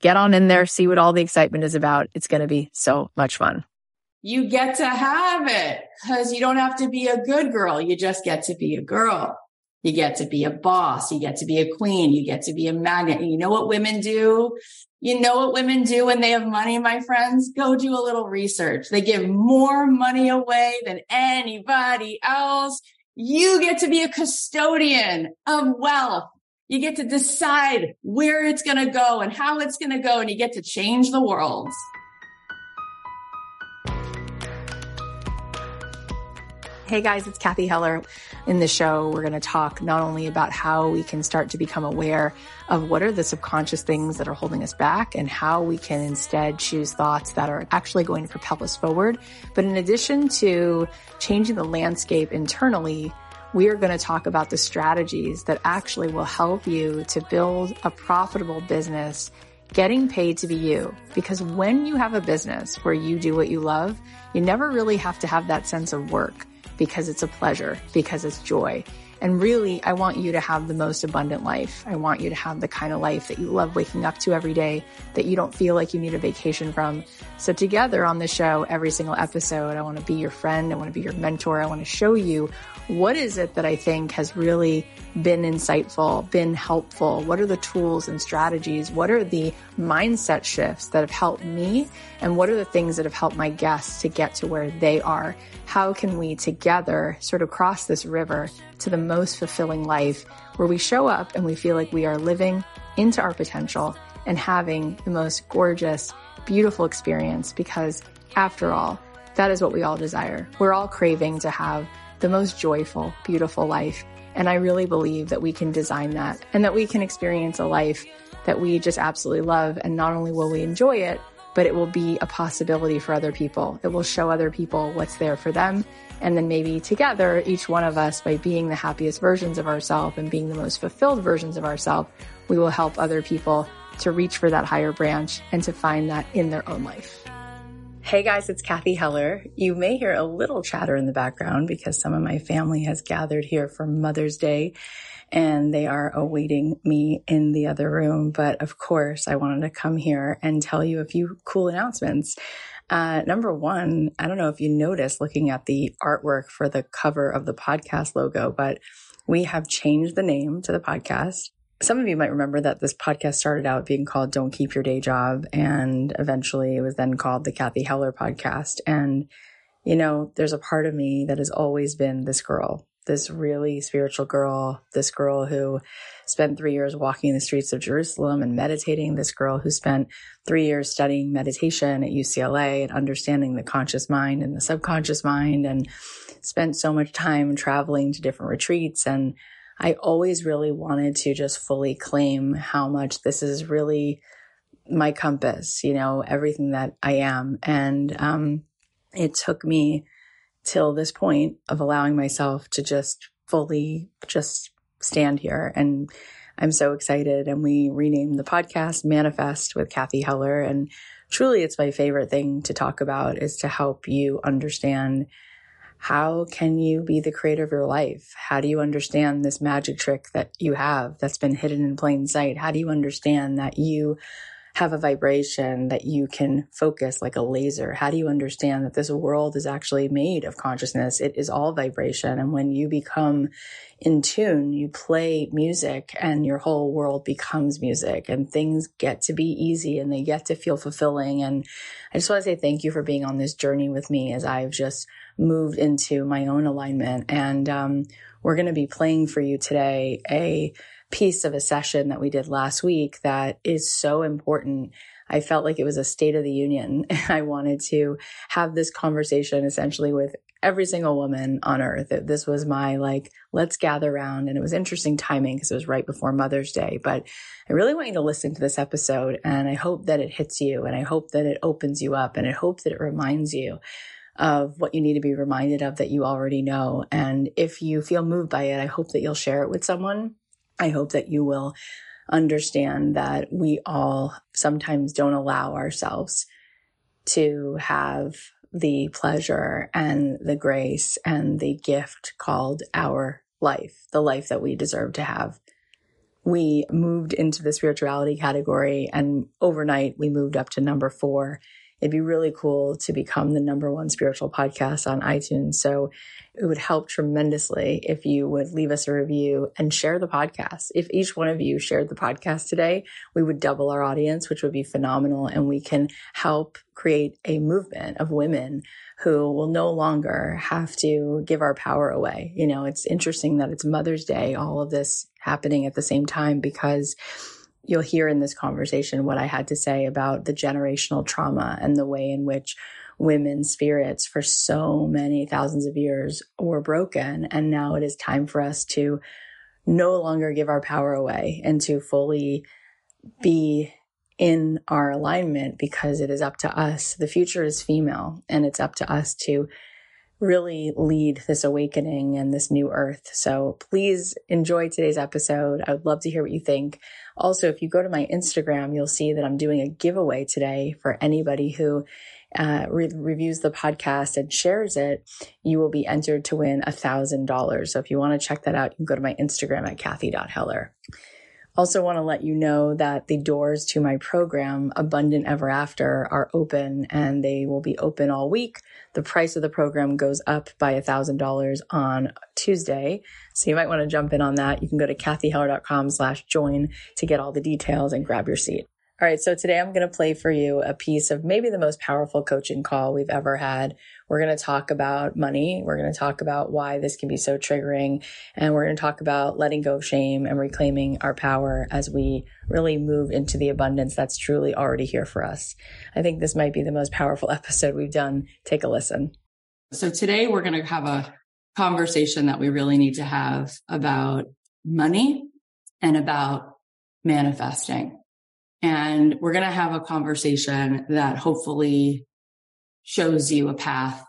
get on in there, see what all the excitement is about. It's going to be so much fun. You get to have it because you don't have to be a good girl. You just get to be a girl. You get to be a boss. You get to be a queen. You get to be a magnet. You know what women do? You know what women do when they have money, my friends? Go do a little research. They give more money away than anybody else. You get to be a custodian of wealth you get to decide where it's going to go and how it's going to go, and you get to change the world. Hey guys, it's Cathy Heller. In the show, we're going to talk not only about how we can start to become aware of what are the subconscious things that are holding us back and how we can instead choose thoughts that are actually going to propel us forward. But in addition to changing the landscape internally, we are going to talk about the strategies that actually will help you to build a profitable business getting paid to be you. Because when you have a business where you do what you love, you never really have to have that sense of work because it's a pleasure, because it's joy. And really, I want you to have the most abundant life. I want you to have the kind of life that you love waking up to every day, that you don't feel like you need a vacation from. So together on the show, every single episode, I want to be your friend. I want to be your mentor. I want to show you what is it that I think has really been insightful, been helpful? What are the tools and strategies? What are the mindset shifts that have helped me? And what are the things that have helped my guests to get to where they are? How can we together sort of cross this river to the most fulfilling life where we show up and we feel like we are living into our potential and having the most gorgeous, beautiful experience because after all, that is what we all desire. We're all craving to have the most joyful, beautiful life. And I really believe that we can design that and that we can experience a life that we just absolutely love. And not only will we enjoy it, but it will be a possibility for other people. It will show other people what's there for them. And then maybe together, each one of us, by being the happiest versions of ourselves and being the most fulfilled versions of ourselves, we will help other people to reach for that higher branch and to find that in their own life. Hey guys, it's Cathy Heller. You may hear a little chatter in the background because some of my family has gathered here for Mother's Day. and they are awaiting me in the other room. But of course, I wanted to come here and tell you a few cool announcements. Uh, number one, I don't know if you noticed looking at the artwork for the cover of the podcast logo, but we have changed the name to the podcast. Some of you might remember that this podcast started out being called Don't Keep Your Day Job. And eventually it was then called the Cathy Heller podcast. And, you know, there's a part of me that has always been this girl this really spiritual girl, this girl who spent three years walking the streets of Jerusalem and meditating, this girl who spent three years studying meditation at UCLA and understanding the conscious mind and the subconscious mind, and spent so much time traveling to different retreats. And I always really wanted to just fully claim how much this is really my compass, you know, everything that I am. And um, it took me till this point of allowing myself to just fully just stand here. And I'm so excited. And we renamed the podcast Manifest with Cathy Heller. And truly, it's my favorite thing to talk about is to help you understand how can you be the creator of your life? How do you understand this magic trick that you have that's been hidden in plain sight? How do you understand that you have a vibration that you can focus like a laser? How do you understand that this world is actually made of consciousness? It is all vibration. And when you become in tune, you play music and your whole world becomes music and things get to be easy and they get to feel fulfilling. And I just want to say thank you for being on this journey with me as I've just moved into my own alignment. And um, we're going to be playing for you today a piece of a session that we did last week that is so important. I felt like it was a state of the union. I wanted to have this conversation essentially with every single woman on earth. This was my like, let's gather around. And it was interesting timing because it was right before Mother's Day. But I really want you to listen to this episode and I hope that it hits you and I hope that it opens you up and I hope that it reminds you of what you need to be reminded of that you already know. And if you feel moved by it, I hope that you'll share it with someone I hope that you will understand that we all sometimes don't allow ourselves to have the pleasure and the grace and the gift called our life, the life that we deserve to have. We moved into the spirituality category and overnight we moved up to number four it'd be really cool to become the number one spiritual podcast on iTunes. So it would help tremendously if you would leave us a review and share the podcast. If each one of you shared the podcast today, we would double our audience, which would be phenomenal. And we can help create a movement of women who will no longer have to give our power away. You know, it's interesting that it's Mother's Day, all of this happening at the same time because you'll hear in this conversation what I had to say about the generational trauma and the way in which women's spirits for so many thousands of years were broken. And now it is time for us to no longer give our power away and to fully be in our alignment because it is up to us. The future is female and it's up to us to really lead this awakening and this new earth. So please enjoy today's episode. I would love to hear what you think. Also, if you go to my Instagram, you'll see that I'm doing a giveaway today for anybody who uh, re- reviews the podcast and shares it, you will be entered to win a thousand dollars. So if you want to check that out, you can go to my Instagram at Cathy.Heller. Also want to let you know that the doors to my program, Abundant Ever After, are open and they will be open all week. The price of the program goes up by a thousand dollars on Tuesday. So you might want to jump in on that. You can go to cathyheller.com slash join to get all the details and grab your seat. All right. So today I'm going to play for you a piece of maybe the most powerful coaching call we've ever had. We're going to talk about money. We're going to talk about why this can be so triggering. And we're going to talk about letting go of shame and reclaiming our power as we really move into the abundance that's truly already here for us. I think this might be the most powerful episode we've done. Take a listen. So today we're going to have a conversation that we really need to have about money and about manifesting. And we're going to have a conversation that hopefully shows you a path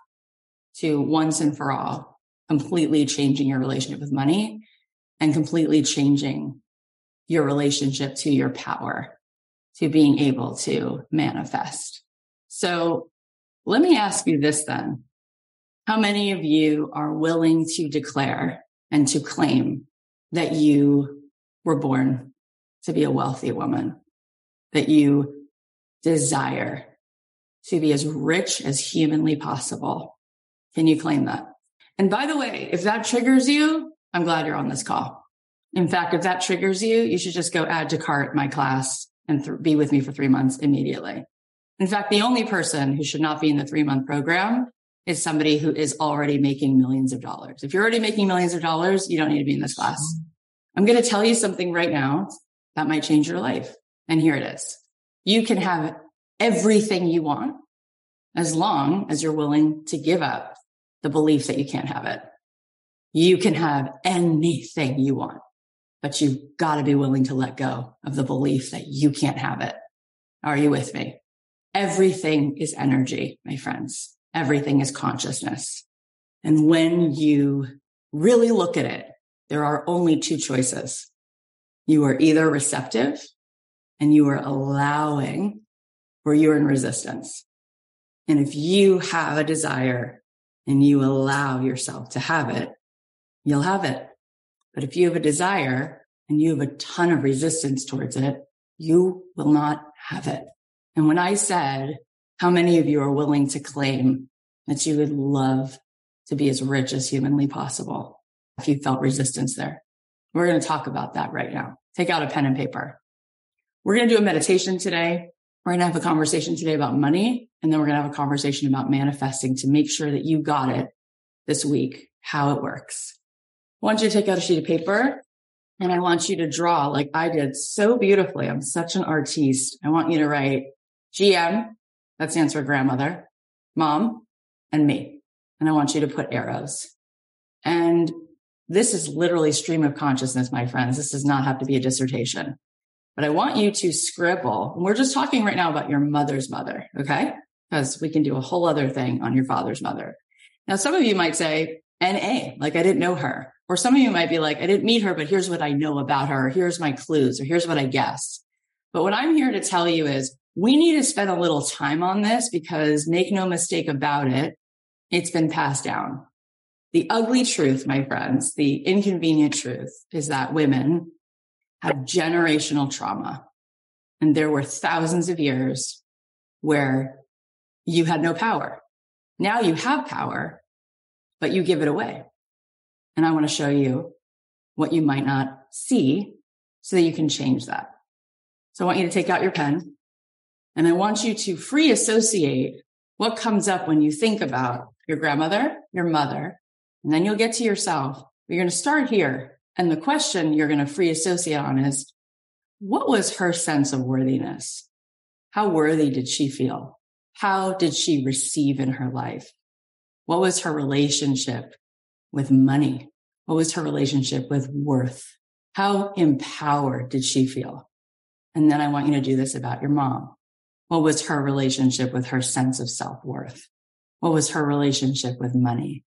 to once and for all completely changing your relationship with money and completely changing your relationship to your power, to being able to manifest. So let me ask you this then. How many of you are willing to declare and to claim that you were born to be a wealthy woman, that you desire to be as rich as humanly possible. Can you claim that? And by the way, if that triggers you, I'm glad you're on this call. In fact, if that triggers you, you should just go add to cart my class and th- be with me for three months immediately. In fact, the only person who should not be in the three month program is somebody who is already making millions of dollars. If you're already making millions of dollars, you don't need to be in this class. I'm going to tell you something right now that might change your life. And here it is. You can have everything you want as long as you're willing to give up the belief that you can't have it. You can have anything you want, but you've got to be willing to let go of the belief that you can't have it. Are you with me? Everything is energy, my friends. Everything is consciousness. And when you really look at it, there are only two choices. You are either receptive and you are allowing or you're in resistance. And if you have a desire and you allow yourself to have it, you'll have it. But if you have a desire and you have a ton of resistance towards it, you will not have it. And when I said, how many of you are willing to claim that you would love to be as rich as humanly possible? If you felt resistance there, we're going to talk about that right now. Take out a pen and paper. We're going to do a meditation today. We're going to have a conversation today about money. And then we're going to have a conversation about manifesting to make sure that you got it this week, how it works. I want you to take out a sheet of paper and I want you to draw like I did so beautifully. I'm such an artiste. I want you to write GM. That stands for grandmother, mom, and me. And I want you to put arrows. And this is literally stream of consciousness, my friends. This does not have to be a dissertation, but I want you to scribble. we're just talking right now about your mother's mother. Okay. Because we can do a whole other thing on your father's mother. Now, some of you might say, NA, like I didn't know her. Or some of you might be like, I didn't meet her, but here's what I know about her. Here's my clues, or here's what I guessed. But what I'm here to tell you is we need to spend a little time on this because make no mistake about it. It's been passed down. The ugly truth, my friends, the inconvenient truth is that women have generational trauma. And there were thousands of years where you had no power. Now you have power, but you give it away. And I want to show you what you might not see so that you can change that. So I want you to take out your pen and I want you to free associate what comes up when you think about your grandmother, your mother, and then you'll get to yourself. You're going to start here. And the question you're going to free associate on is what was her sense of worthiness? How worthy did she feel? How did she receive in her life? What was her relationship with money? What was her relationship with worth? How empowered did she feel? And then I want you to do this about your mom. What was her relationship with her sense of self worth? What was her relationship with money?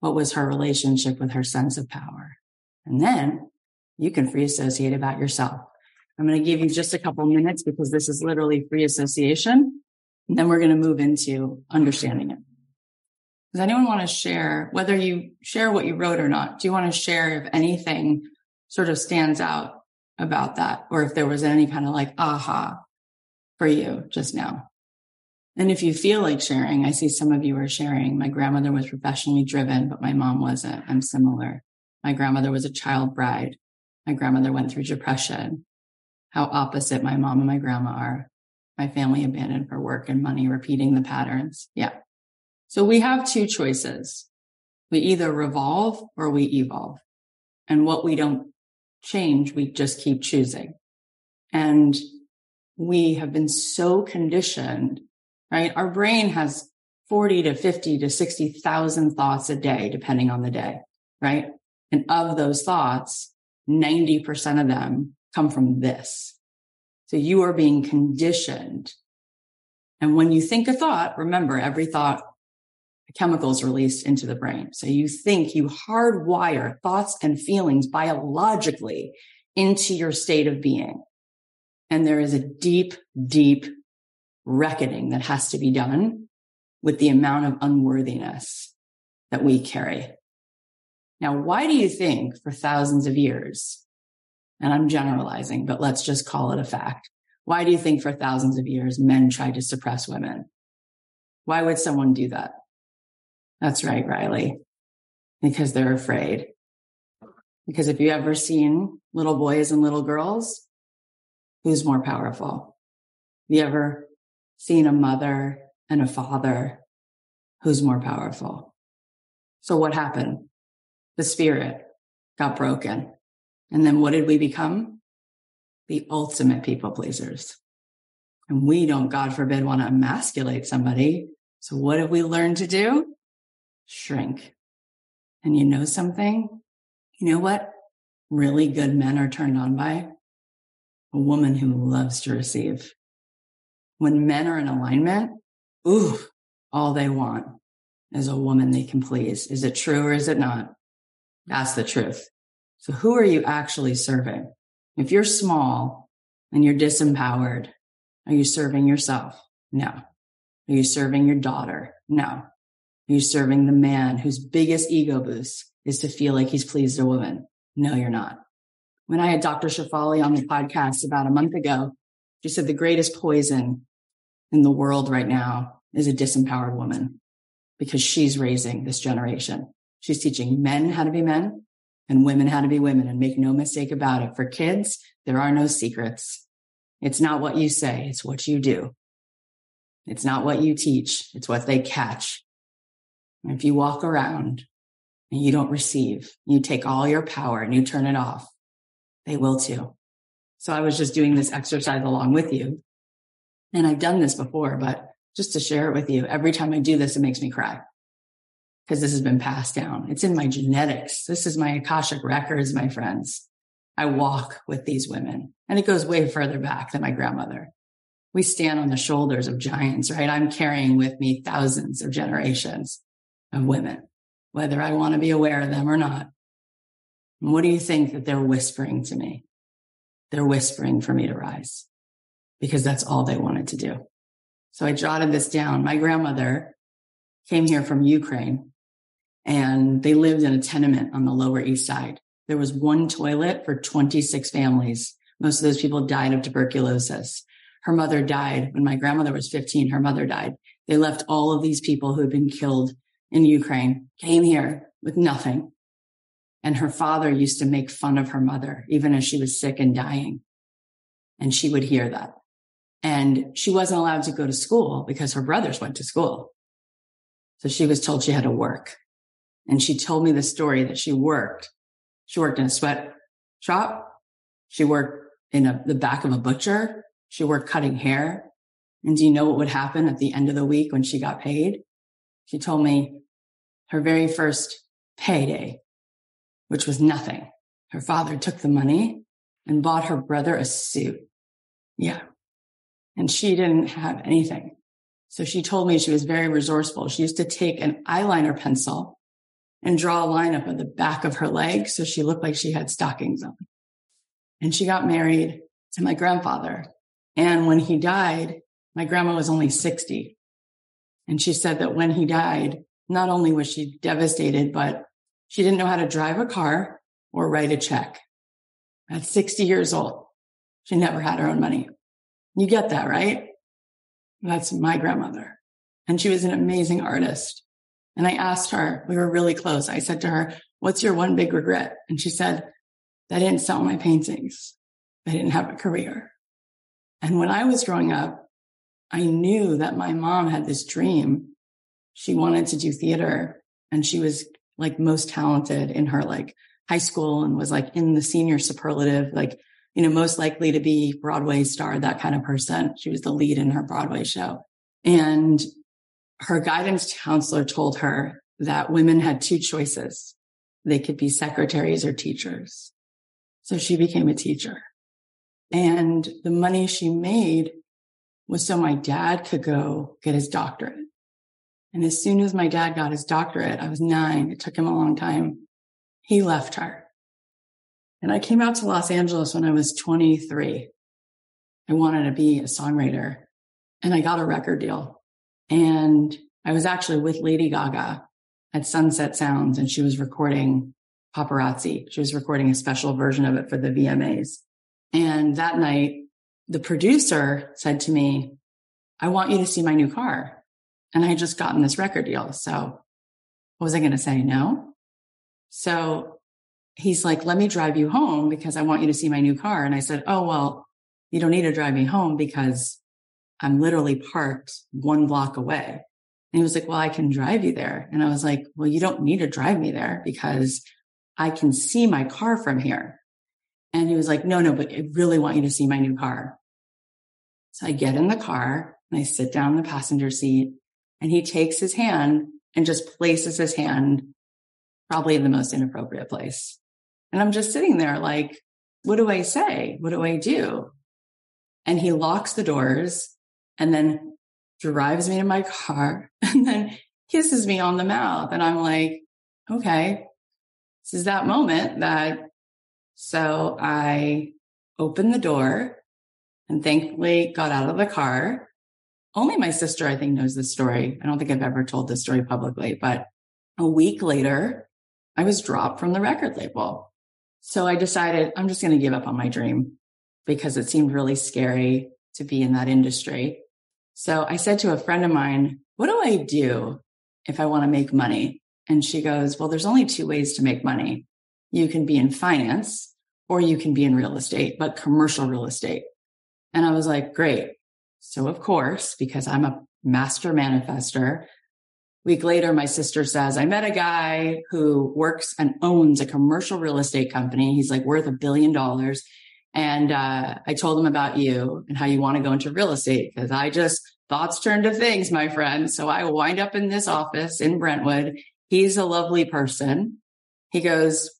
What was her relationship with her sense of power? And then you can free associate about yourself. I'm going to give you just a couple minutes because this is literally free association. And then we're going to move into understanding it. Does anyone want to share, whether you share what you wrote or not? Do you want to share if anything sort of stands out about that? Or if there was any kind of like aha for you just now? And if you feel like sharing, I see some of you are sharing. My grandmother was professionally driven, but my mom wasn't. I'm similar. My grandmother was a child bride. My grandmother went through depression. How opposite my mom and my grandma are. My family abandoned for work and money, repeating the patterns. Yeah. So we have two choices. We either revolve or we evolve. And what we don't change, we just keep choosing. And we have been so conditioned, right? Our brain has 40 to 50 to 60,000 thoughts a day, depending on the day, right? And of those thoughts, 90% of them come from this. So you are being conditioned. And when you think a thought, remember every thought chemicals released into the brain. So you think you hardwire thoughts and feelings biologically into your state of being. And there is a deep, deep reckoning that has to be done with the amount of unworthiness that we carry. Now, why do you think for thousands of years, and I'm generalizing, but let's just call it a fact. Why do you think for thousands of years men tried to suppress women? Why would someone do that? That's right, Riley. Because they're afraid. Because if you ever seen little boys and little girls, who's more powerful? Have You ever seen a mother and a father? Who's more powerful? So what happened? The spirit got broken. And then what did we become? The ultimate people pleasers. And we don't, God forbid, want to emasculate somebody. So what have we learned to do? Shrink. And you know something? You know what really good men are turned on by? A woman who loves to receive. When men are in alignment, ooh, all they want is a woman they can please. Is it true or is it not? That's the truth. So who are you actually serving? If you're small and you're disempowered, are you serving yourself? No. Are you serving your daughter? No. Are you serving the man whose biggest ego boost is to feel like he's pleased a woman? No, you're not. When I had Dr. Shefali on the podcast about a month ago, she said the greatest poison in the world right now is a disempowered woman because she's raising this generation. She's teaching men how to be men and women how to be women and make no mistake about it. For kids, there are no secrets. It's not what you say. It's what you do. It's not what you teach. It's what they catch. And if you walk around and you don't receive, you take all your power and you turn it off, they will too. So I was just doing this exercise along with you. And I've done this before, but just to share it with you, every time I do this, it makes me cry because this has been passed down. It's in my genetics. This is my Akashic records, my friends. I walk with these women and it goes way further back than my grandmother. We stand on the shoulders of giants, right? I'm carrying with me thousands of generations of women whether I want to be aware of them or not. What do you think that they're whispering to me? They're whispering for me to rise because that's all they wanted to do. So I jotted this down. My grandmother came here from Ukraine and they lived in a tenement on the Lower East Side. There was one toilet for 26 families. Most of those people died of tuberculosis. Her mother died when my grandmother was 15. Her mother died. They left all of these people who had been killed in Ukraine came here with nothing. And her father used to make fun of her mother, even as she was sick and dying. And she would hear that. And she wasn't allowed to go to school because her brothers went to school. So she was told she had to work. And she told me the story that she worked. She worked in a sweat shop. She worked in a, the back of a butcher. She worked cutting hair. And do you know what would happen at the end of the week when she got paid? She told me her very first payday, which was nothing. Her father took the money and bought her brother a suit. Yeah. And she didn't have anything. So she told me she was very resourceful. She used to take an eyeliner pencil and draw a line up on the back of her leg. So she looked like she had stockings on. And she got married to my grandfather. And when he died, my grandma was only 60. And she said that when he died, not only was she devastated, but she didn't know how to drive a car or write a check. At 60 years old, she never had her own money. You get that, right? That's my grandmother. And she was an amazing artist. And I asked her, we were really close. I said to her, what's your one big regret? And she said, I didn't sell my paintings. I didn't have a career. And when I was growing up, I knew that my mom had this dream she wanted to do theater and she was like most talented in her like high school and was like in the senior superlative, like, you know, most likely to be Broadway star, that kind of person. She was the lead in her Broadway show. And her guidance counselor told her that women had two choices. They could be secretaries or teachers. So she became a teacher and the money she made was so my dad could go get his doctorate. And as soon as my dad got his doctorate, I was nine. It took him a long time. He left her. And I came out to Los Angeles when I was 23. I wanted to be a songwriter and I got a record deal. And I was actually with Lady Gaga at Sunset Sounds and she was recording paparazzi. She was recording a special version of it for the VMAs. And that night, the producer said to me, I want you to see my new car. And I had just gotten this record deal. So what was I going to say? No. So he's like, let me drive you home because I want you to see my new car. And I said, Oh, well, you don't need to drive me home because I'm literally parked one block away. And he was like, well, I can drive you there. And I was like, well, you don't need to drive me there because I can see my car from here. And he was like, no, no, but I really want you to see my new car. So I get in the car and I sit down in the passenger seat and he takes his hand and just places his hand probably in the most inappropriate place. And I'm just sitting there like, what do I say? What do I do? And he locks the doors and then drives me to my car and then kisses me on the mouth. And I'm like, okay, this is that moment that so I opened the door and thankfully got out of the car. Only my sister, I think, knows this story. I don't think I've ever told this story publicly, but a week later, I was dropped from the record label. So I decided I'm just going to give up on my dream because it seemed really scary to be in that industry. So I said to a friend of mine, what do I do if I want to make money? And she goes, well, there's only two ways to make money. You can be in finance or you can be in real estate, but commercial real estate. And I was like, great. So of course, because I'm a master manifester, week later, my sister says, I met a guy who works and owns a commercial real estate company. He's like worth a billion dollars. And uh, I told him about you and how you want to go into real estate because I just thoughts turn to things, my friend. So I wind up in this office in Brentwood. He's a lovely person. He goes,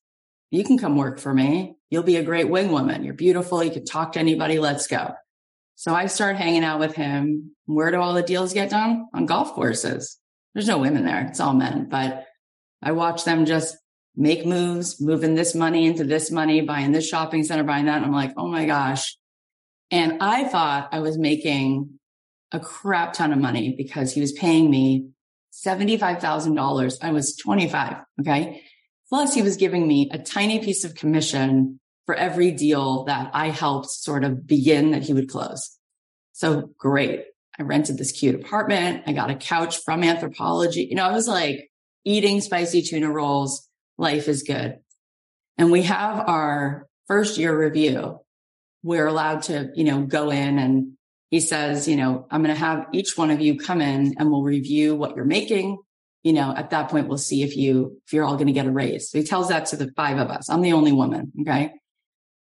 You can come work for me. You'll be a great wing woman. You're beautiful. You can talk to anybody. Let's go. So I start hanging out with him. Where do all the deals get done? On golf courses. There's no women there. It's all men, but I watch them just make moves, moving this money into this money, buying this shopping center, buying that. And I'm like, oh my gosh. And I thought I was making a crap ton of money because he was paying me $75,000. I was 25. Okay. Plus he was giving me a tiny piece of commission for every deal that I helped sort of begin that he would close. So great. I rented this cute apartment. I got a couch from Anthropologie. You know, I was like eating spicy tuna rolls, life is good. And we have our first year review. We're allowed to, you know, go in and he says, you know, I'm going to have each one of you come in and we'll review what you're making. You know, at that point, we'll see if you, if you're all going to get a raise. So he tells that to the five of us. I'm the only woman. Okay.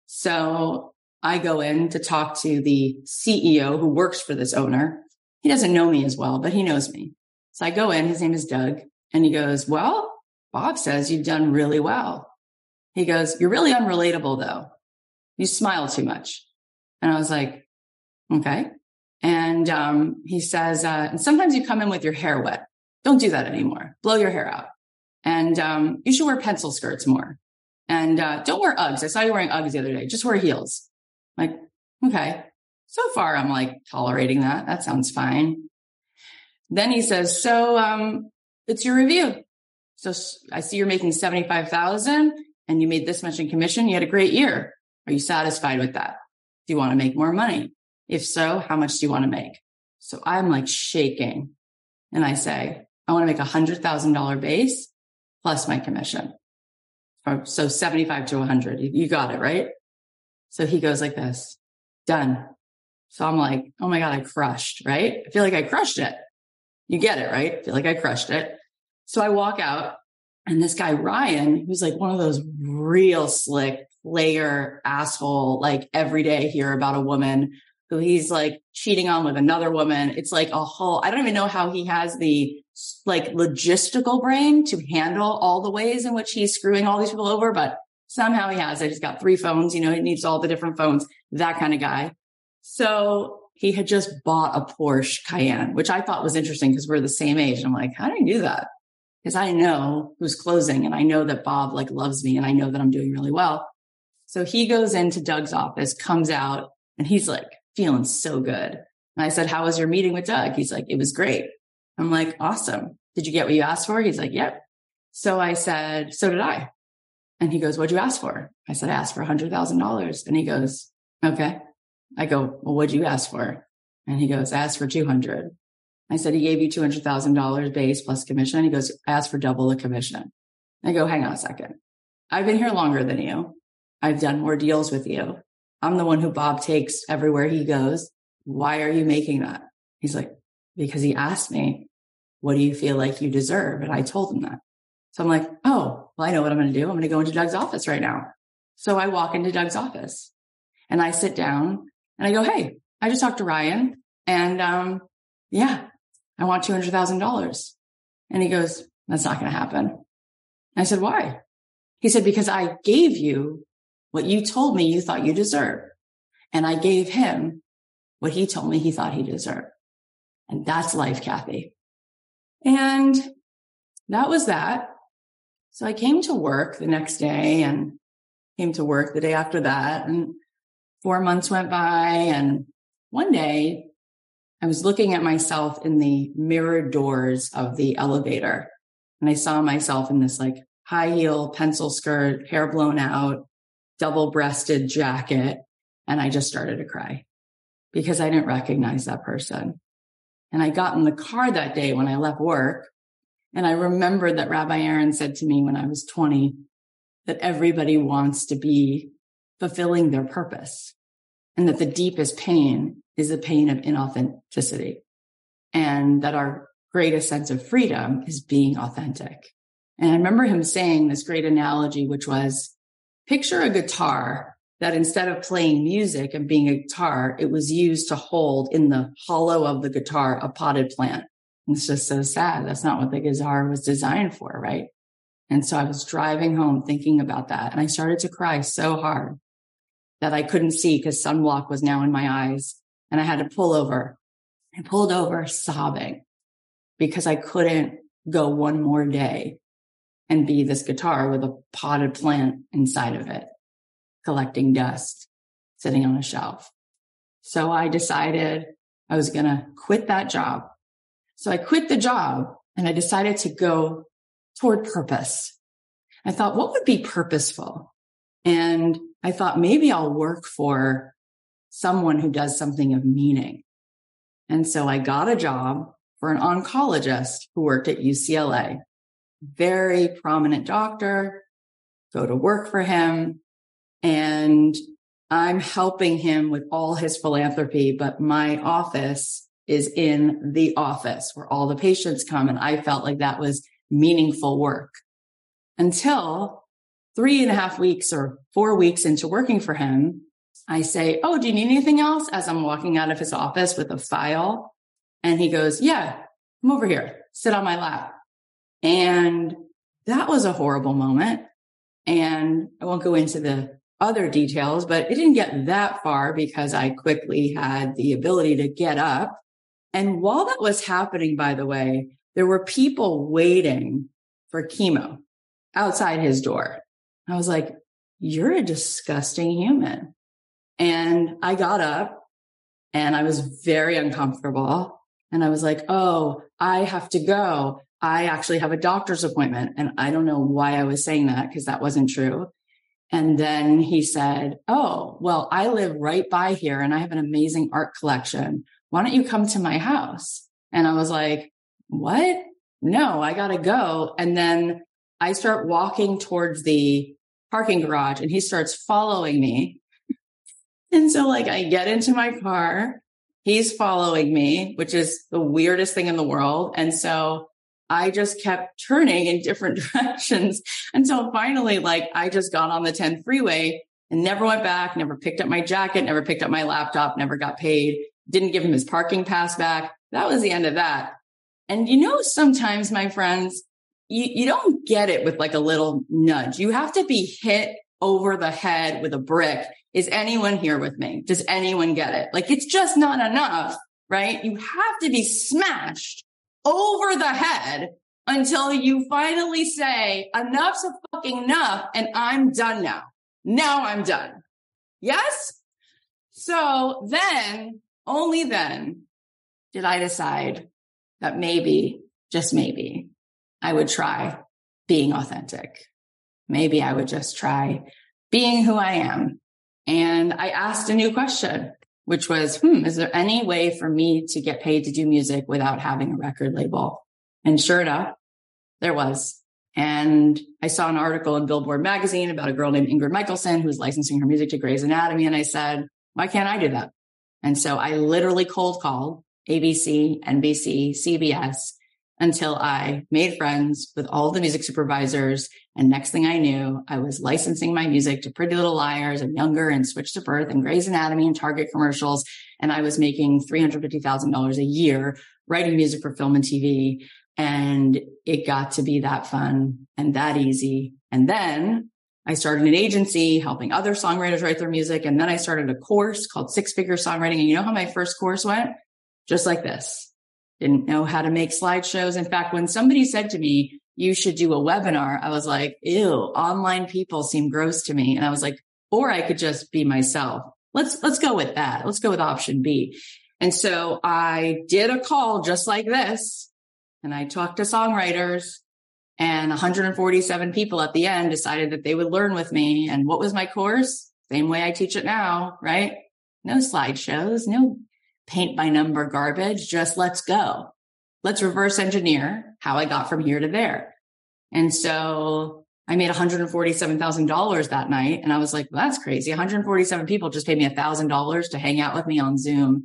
So I go in to talk to the CEO who works for this owner. He doesn't know me as well, but he knows me. So I go in, his name is Doug, and he goes, well, Bob says you've done really well. He goes, You're really unrelatable though. You smile too much. And I was like, Okay. And um, he says, uh, and sometimes you come in with your hair wet. Don't do that anymore. Blow your hair out. And um, you should wear pencil skirts more. And uh, don't wear Uggs. I saw you wearing Uggs the other day. Just wear heels. Like, okay. So far, I'm like tolerating that. That sounds fine. Then he says, so um, it's your review. So I see you're making 75,000 and you made this much in commission. You had a great year. Are you satisfied with that? Do you want to make more money? If so, how much do you want to make? So I'm like shaking and I say, I want to make a hundred thousand dollar base plus my commission. So 75 to 100. You got it, right? So he goes like this, done. So I'm like, oh my God, I crushed, right? I feel like I crushed it. You get it, right? I feel like I crushed it. So I walk out and this guy, Ryan, who's like one of those real slick player asshole, like every day hear about a woman who he's like cheating on with another woman. It's like a whole, I don't even know how he has the like logistical brain to handle all the ways in which he's screwing all these people over, but somehow he has. I just got three phones, you know, he needs all the different phones, that kind of guy. So he had just bought a Porsche Cayenne, which I thought was interesting because we're the same age. And I'm like, how do you do that? Because I know who's closing and I know that Bob like loves me and I know that I'm doing really well. So he goes into Doug's office, comes out and he's like feeling so good. And I said, how was your meeting with Doug? He's like, it was great. I'm like, awesome. Did you get what you asked for? He's like, yep. So I said, so did I. And he goes, What'd you ask for? I said, I asked for $100,000. And he goes, Okay. I go, Well, what'd you ask for? And he goes, I asked for 200. I said, He gave you $200,000 base plus commission. He goes, I asked for double the commission. I go, Hang on a second. I've been here longer than you. I've done more deals with you. I'm the one who Bob takes everywhere he goes. Why are you making that? He's like, because he asked me, what do you feel like you deserve? And I told him that. So I'm like, oh, well, I know what I'm going to do. I'm going to go into Doug's office right now. So I walk into Doug's office and I sit down and I go, Hey, I just talked to Ryan and, um, yeah, I want $200,000. And he goes, that's not going to happen. I said, why? He said, because I gave you what you told me you thought you deserved. And I gave him what he told me he thought he deserved. And that's life, Cathy. And that was that. So I came to work the next day and came to work the day after that. And four months went by. And one day I was looking at myself in the mirrored doors of the elevator. And I saw myself in this like high heel pencil skirt, hair blown out, double breasted jacket. And I just started to cry because I didn't recognize that person. And I got in the car that day when I left work. And I remembered that Rabbi Aaron said to me when I was 20 that everybody wants to be fulfilling their purpose and that the deepest pain is the pain of inauthenticity and that our greatest sense of freedom is being authentic. And I remember him saying this great analogy, which was picture a guitar that instead of playing music and being a guitar, it was used to hold in the hollow of the guitar a potted plant. And it's just so sad. That's not what the guitar was designed for, right? And so I was driving home thinking about that and I started to cry so hard that I couldn't see because sunblock was now in my eyes and I had to pull over. I pulled over sobbing because I couldn't go one more day and be this guitar with a potted plant inside of it collecting dust sitting on a shelf. So I decided I was going to quit that job. So I quit the job and I decided to go toward purpose. I thought, what would be purposeful? And I thought maybe I'll work for someone who does something of meaning. And so I got a job for an oncologist who worked at UCLA, very prominent doctor, go to work for him, and I'm helping him with all his philanthropy, but my office is in the office where all the patients come. And I felt like that was meaningful work until three and a half weeks or four weeks into working for him. I say, Oh, do you need anything else? As I'm walking out of his office with a file. And he goes, Yeah, come over here, sit on my lap. And that was a horrible moment. And I won't go into the other details, but it didn't get that far because I quickly had the ability to get up. And while that was happening, by the way, there were people waiting for chemo outside his door. I was like, you're a disgusting human. And I got up and I was very uncomfortable. And I was like, oh, I have to go. I actually have a doctor's appointment. And I don't know why I was saying that because that wasn't true. And then he said, Oh, well, I live right by here and I have an amazing art collection. Why don't you come to my house? And I was like, What? No, I got to go. And then I start walking towards the parking garage and he starts following me. And so, like, I get into my car. He's following me, which is the weirdest thing in the world. And so I just kept turning in different directions until finally, like, I just got on the 10 freeway and never went back, never picked up my jacket, never picked up my laptop, never got paid, didn't give him his parking pass back. That was the end of that. And you know, sometimes, my friends, you, you don't get it with like a little nudge. You have to be hit over the head with a brick. Is anyone here with me? Does anyone get it? Like, it's just not enough, right? You have to be smashed over the head until you finally say enough's a fucking enough and I'm done now. Now I'm done. Yes. So then only then did I decide that maybe, just maybe I would try being authentic. maybe I would just try being who I am. And I asked a new question, which was, hmm, is there any way for me to get paid to do music without having a record label? And sure enough, there was. And I saw an article in Billboard magazine about a girl named Ingrid Michaelson who was licensing her music to Grey's Anatomy. And I said, why can't I do that? And so I literally cold called ABC, NBC, CBS until I made friends with all the music supervisors. And next thing I knew, I was licensing my music to Pretty Little Liars and Younger and Switched at Birth and Grey's Anatomy and Target commercials. And I was making $350,000 a year writing music for film and TV. And it got to be that fun and that easy. And then I started an agency helping other songwriters write their music. And then I started a course called Six Figure Songwriting. And you know how my first course went? Just like this. Didn't know how to make slideshows. In fact, when somebody said to me, you should do a webinar, I was like, ew, online people seem gross to me. And I was like, or I could just be myself. Let's, let's go with that. Let's go with option B. And so I did a call just like this and I talked to songwriters and 147 people at the end decided that they would learn with me. And what was my course? Same way I teach it now, right? No slideshows, no paint by number garbage. Just let's go. Let's reverse engineer how I got from here to there. And so I made $147,000 that night. And I was like, well, that's crazy. 147 people just paid me $1,000 to hang out with me on Zoom.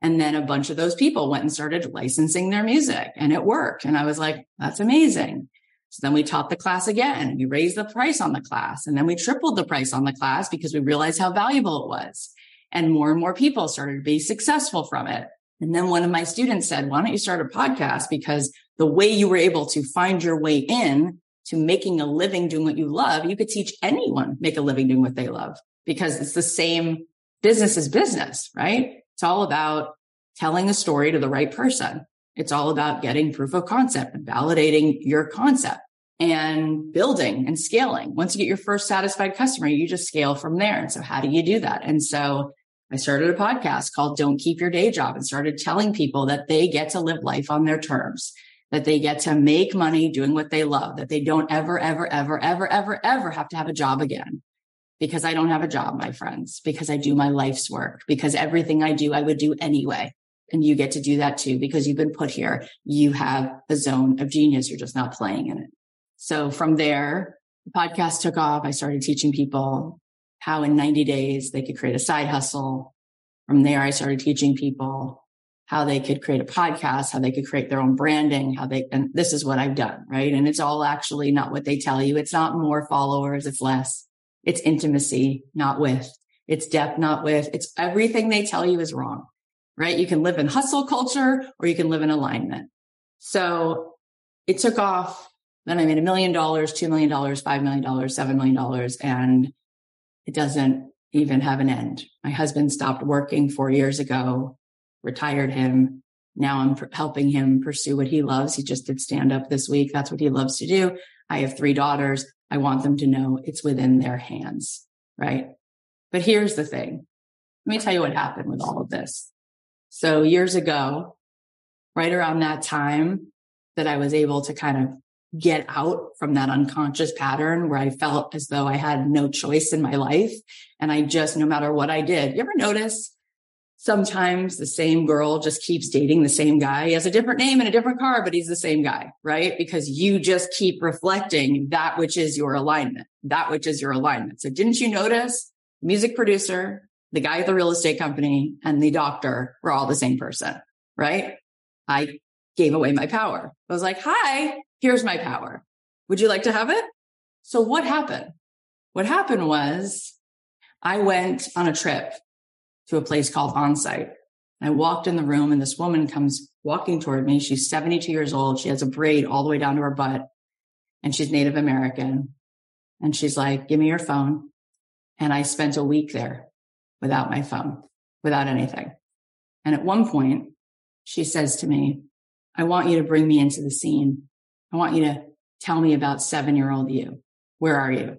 And then a bunch of those people went and started licensing their music and it worked. And I was like, that's amazing. So then we taught the class again. We raised the price on the class and then we tripled the price on the class because we realized how valuable it was. And more and more people started to be successful from it. And then one of my students said, why don't you start a podcast? Because the way you were able to find your way in to making a living doing what you love, you could teach anyone make a living doing what they love because it's the same business as business, right? It's all about telling a story to the right person. It's all about getting proof of concept and validating your concept and building and scaling. Once you get your first satisfied customer, you just scale from there. And so how do you do that? And so I started a podcast called Don't Keep Your Day Job and started telling people that they get to live life on their terms, that they get to make money doing what they love, that they don't ever, ever, ever, ever, ever, ever have to have a job again. Because I don't have a job, my friends, because I do my life's work, because everything I do, I would do anyway. And you get to do that too, because you've been put here. You have a zone of genius. You're just not playing in it. So from there, the podcast took off. I started teaching people how in 90 days they could create a side hustle. From there, I started teaching people how they could create a podcast, how they could create their own branding, how they, and this is what I've done, right? And it's all actually not what they tell you. It's not more followers. It's less. It's intimacy, not with. It's depth, not with. It's everything they tell you is wrong, right? You can live in hustle culture or you can live in alignment. So it took off. Then I made a million dollars, $2 million, $5 million, $7 million. And it doesn't even have an end. My husband stopped working four years ago, retired him. Now I'm helping him pursue what he loves. He just did stand up this week. That's what he loves to do. I have three daughters. I want them to know it's within their hands. Right. But here's the thing. Let me tell you what happened with all of this. So years ago, right around that time that I was able to kind of get out from that unconscious pattern where I felt as though I had no choice in my life. And I just, no matter what I did, you ever notice sometimes the same girl just keeps dating the same guy. He has a different name and a different car, but he's the same guy, right? Because you just keep reflecting that which is your alignment, that which is your alignment. So didn't you notice music producer, the guy at the real estate company and the doctor were all the same person, right? I gave away my power. I was like, hi, here's my power. Would you like to have it? So what happened? What happened was I went on a trip to a place called Onsite. I walked in the room and this woman comes walking toward me. She's 72 years old. She has a braid all the way down to her butt and she's Native American. And she's like, give me your phone. And I spent a week there without my phone, without anything. And at one point she says to me, I want you to bring me into the scene. I want you to tell me about seven year old you. Where are you?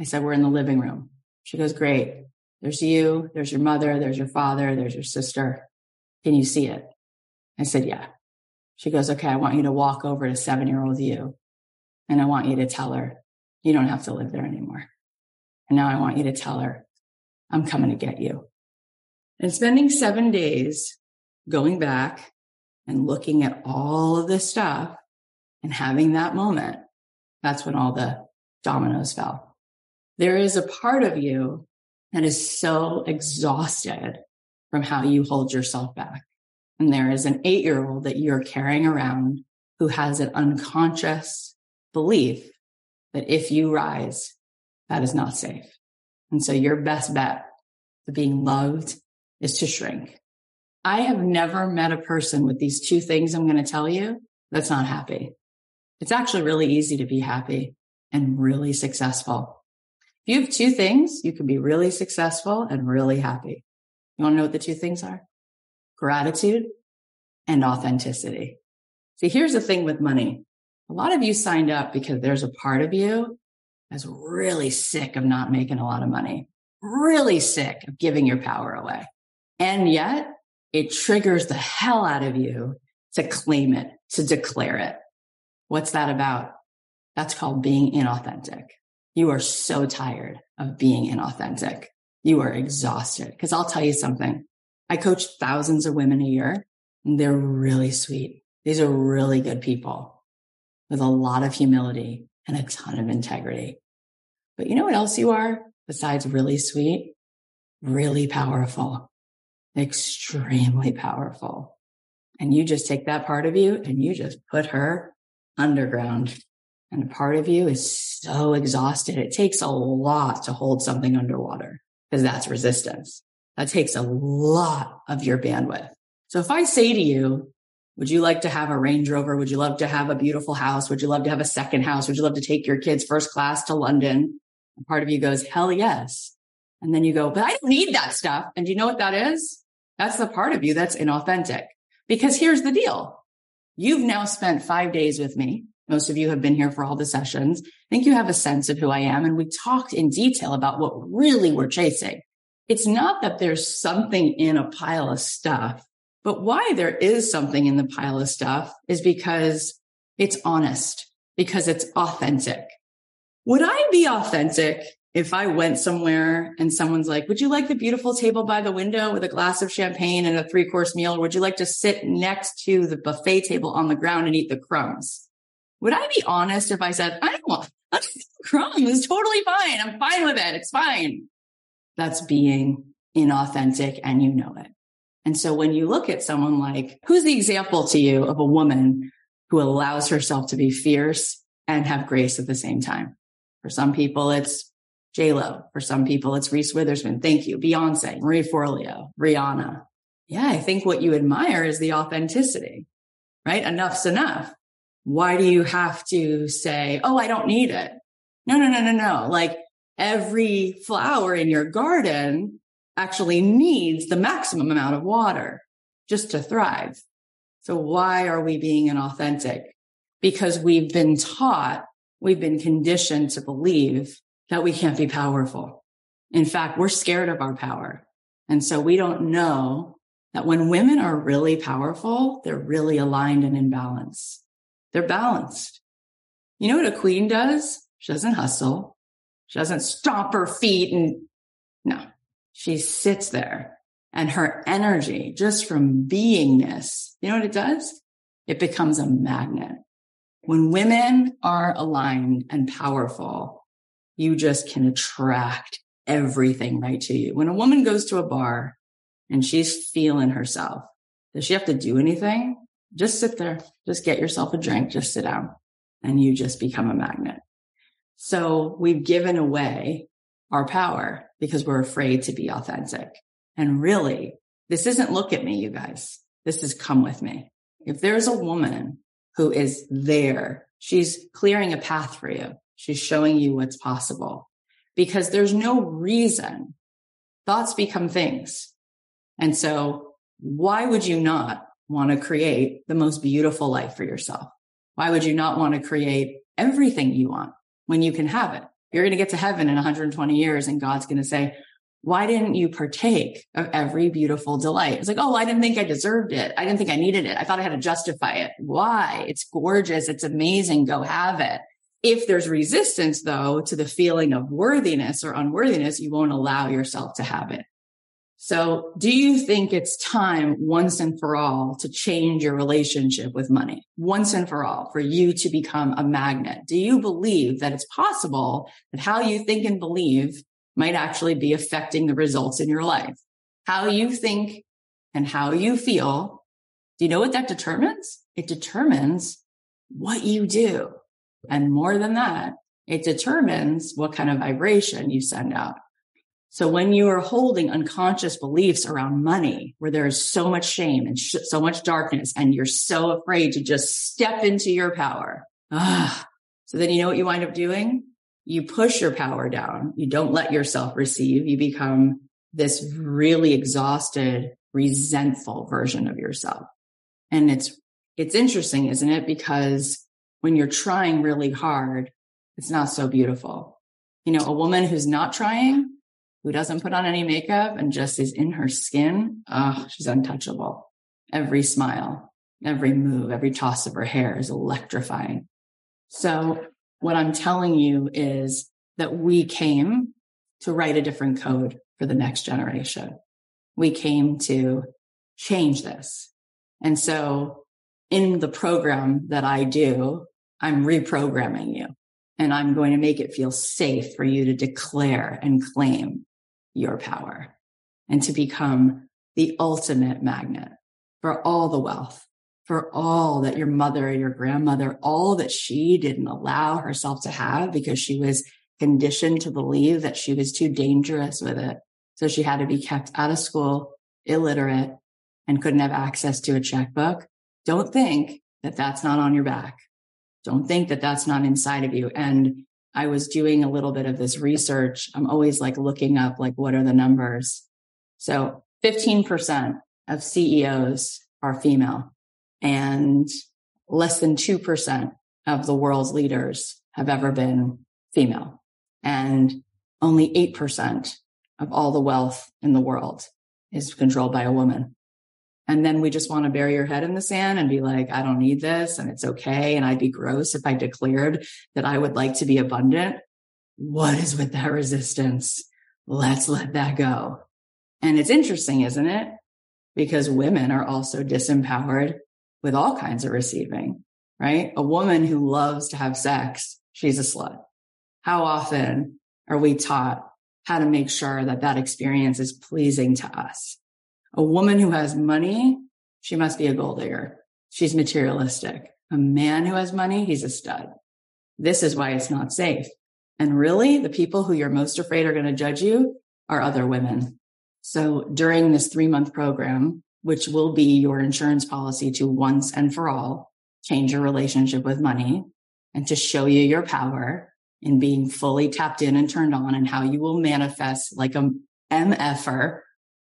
I said, we're in the living room. She goes, great. There's you. There's your mother. There's your father. There's your sister. Can you see it? I said, yeah. She goes, okay, I want you to walk over to seven year old you and I want you to tell her You don't have to live there anymore. And now I want you to tell her, I'm coming to get you. And spending seven days going back and looking at all of this stuff and having that moment, that's when all the dominoes fell. There is a part of you that is so exhausted from how you hold yourself back. And there is an eight year old that you're carrying around who has an unconscious belief that if you rise, that is not safe. And so your best bet to being loved is to shrink. I have never met a person with these two things I'm going to tell you that's not happy. It's actually really easy to be happy and really successful. If you have two things, you can be really successful and really happy. You want to know what the two things are? Gratitude and authenticity. See, here's the thing with money. A lot of you signed up because there's a part of you that's really sick of not making a lot of money, really sick of giving your power away. And yet it triggers the hell out of you to claim it, to declare it. What's that about? That's called being inauthentic. You are so tired of being inauthentic. You are exhausted. Cause I'll tell you something. I coach thousands of women a year and they're really sweet. These are really good people with a lot of humility and a ton of integrity. But you know what else you are besides really sweet? Really powerful, extremely powerful. And you just take that part of you and you just put her underground. And a part of you is so exhausted. It takes a lot to hold something underwater because that's resistance. That takes a lot of your bandwidth. So if I say to you, would you like to have a Range Rover? Would you love to have a beautiful house? Would you love to have a second house? Would you love to take your kids first class to London? And part of you goes, hell yes. And then you go, but I don't need that stuff. And do you know what that is? That's the part of you that's inauthentic. Because here's the deal. You've now spent five days with me. Most of you have been here for all the sessions. I think you have a sense of who I am. And we talked in detail about what really we're chasing. It's not that there's something in a pile of stuff but why there is something in the pile of stuff is because it's honest, because it's authentic. Would I be authentic if I went somewhere and someone's like, would you like the beautiful table by the window with a glass of champagne and a three course meal? Or would you like to sit next to the buffet table on the ground and eat the crumbs? Would I be honest if I said, I don't want crumbs. It's totally fine. I'm fine with it. It's fine. That's being inauthentic and you know it. And so when you look at someone like, who's the example to you of a woman who allows herself to be fierce and have grace at the same time? For some people, it's J-Lo. For some people, it's Reese Witherspoon. Thank you. Beyonce, Marie Forleo, Rihanna. Yeah, I think what you admire is the authenticity, right? Enough's enough. Why do you have to say, Oh, I don't need it? No, no, no, no, no. Like every flower in your garden actually needs the maximum amount of water just to thrive. So why are we being inauthentic? Because we've been taught, we've been conditioned to believe that we can't be powerful. In fact, we're scared of our power. And so we don't know that when women are really powerful, they're really aligned and in balance. They're balanced. You know what a queen does? She doesn't hustle. She doesn't stomp her feet and no, she sits there and her energy just from beingness, you know what it does? It becomes a magnet. When women are aligned and powerful, you just can attract everything right to you. When a woman goes to a bar and she's feeling herself, does she have to do anything? Just sit there, just get yourself a drink, just sit down and you just become a magnet. So we've given away our power because we're afraid to be authentic. And really, this isn't look at me, you guys. This is come with me. If there's a woman who is there, she's clearing a path for you. She's showing you what's possible because there's no reason thoughts become things. And so why would you not want to create the most beautiful life for yourself? Why would you not want to create everything you want when you can have it? You're going to get to heaven in 120 years and God's going to say, why didn't you partake of every beautiful delight? It's like, oh, I didn't think I deserved it. I didn't think I needed it. I thought I had to justify it. Why? It's gorgeous. It's amazing. Go have it. If there's resistance though to the feeling of worthiness or unworthiness, you won't allow yourself to have it. So do you think it's time once and for all to change your relationship with money once and for all for you to become a magnet? Do you believe that it's possible that how you think and believe might actually be affecting the results in your life? How you think and how you feel. Do you know what that determines? It determines what you do. And more than that, it determines what kind of vibration you send out. So when you are holding unconscious beliefs around money, where there is so much shame and sh- so much darkness, and you're so afraid to just step into your power. Ah, so then you know what you wind up doing? You push your power down. You don't let yourself receive. You become this really exhausted, resentful version of yourself. And it's, it's interesting, isn't it? Because when you're trying really hard, it's not so beautiful. You know, a woman who's not trying, who doesn't put on any makeup and just is in her skin, oh, she's untouchable. Every smile, every move, every toss of her hair is electrifying. So what I'm telling you is that we came to write a different code for the next generation. We came to change this. And so in the program that I do, I'm reprogramming you and I'm going to make it feel safe for you to declare and claim your power and to become the ultimate magnet for all the wealth, for all that your mother, your grandmother, all that she didn't allow herself to have because she was conditioned to believe that she was too dangerous with it. So she had to be kept out of school, illiterate, and couldn't have access to a checkbook. Don't think that that's not on your back. Don't think that that's not inside of you. And I was doing a little bit of this research. I'm always like looking up, like, what are the numbers? So 15% of CEOs are female and less than 2% of the world's leaders have ever been female and only 8% of all the wealth in the world is controlled by a woman. And then we just want to bury your head in the sand and be like, I don't need this and it's okay. And I'd be gross if I declared that I would like to be abundant. What is with that resistance? Let's let that go. And it's interesting, isn't it? Because women are also disempowered with all kinds of receiving, right? A woman who loves to have sex, she's a slut. How often are we taught how to make sure that that experience is pleasing to us? A woman who has money, she must be a gold digger. She's materialistic. A man who has money, he's a stud. This is why it's not safe. And really, the people who you're most afraid are going to judge you are other women. So during this three month program, which will be your insurance policy to once and for all change your relationship with money and to show you your power in being fully tapped in and turned on and how you will manifest like a MFer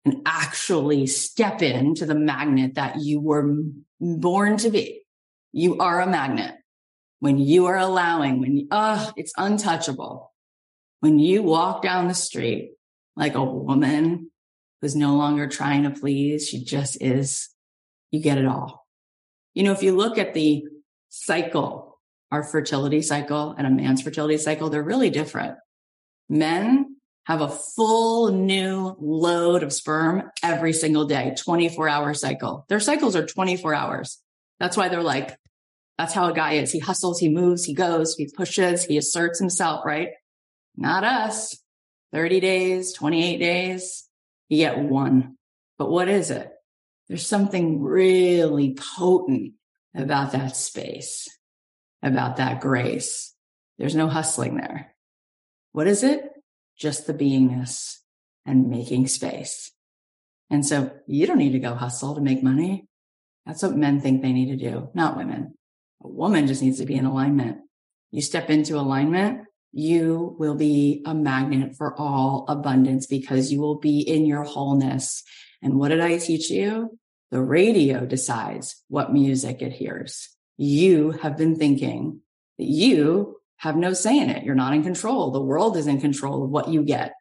and actually step into the magnet that you were born to be. You are a magnet. When you are allowing, when oh, it's untouchable. When you walk down the street like a woman who's no longer trying to please, she just is, you get it all. You know, if you look at the cycle, our fertility cycle and a man's fertility cycle, they're really different. Men have a full new load of sperm every single day, 24 hour cycle. Their cycles are 24 hours. That's why they're like, that's how a guy is. He hustles, he moves, he goes, he pushes, he asserts himself, right? Not us. 30 days, 28 days, you get one. But what is it? There's something really potent about that space, about that grace. There's no hustling there. What is it? Just the beingness and making space. And so you don't need to go hustle to make money. That's what men think they need to do, not women. A woman just needs to be in alignment. You step into alignment, you will be a magnet for all abundance because you will be in your wholeness. And what did I teach you? The radio decides what music it hears. You have been thinking that you have no say in it. You're not in control. The world is in control of what you get.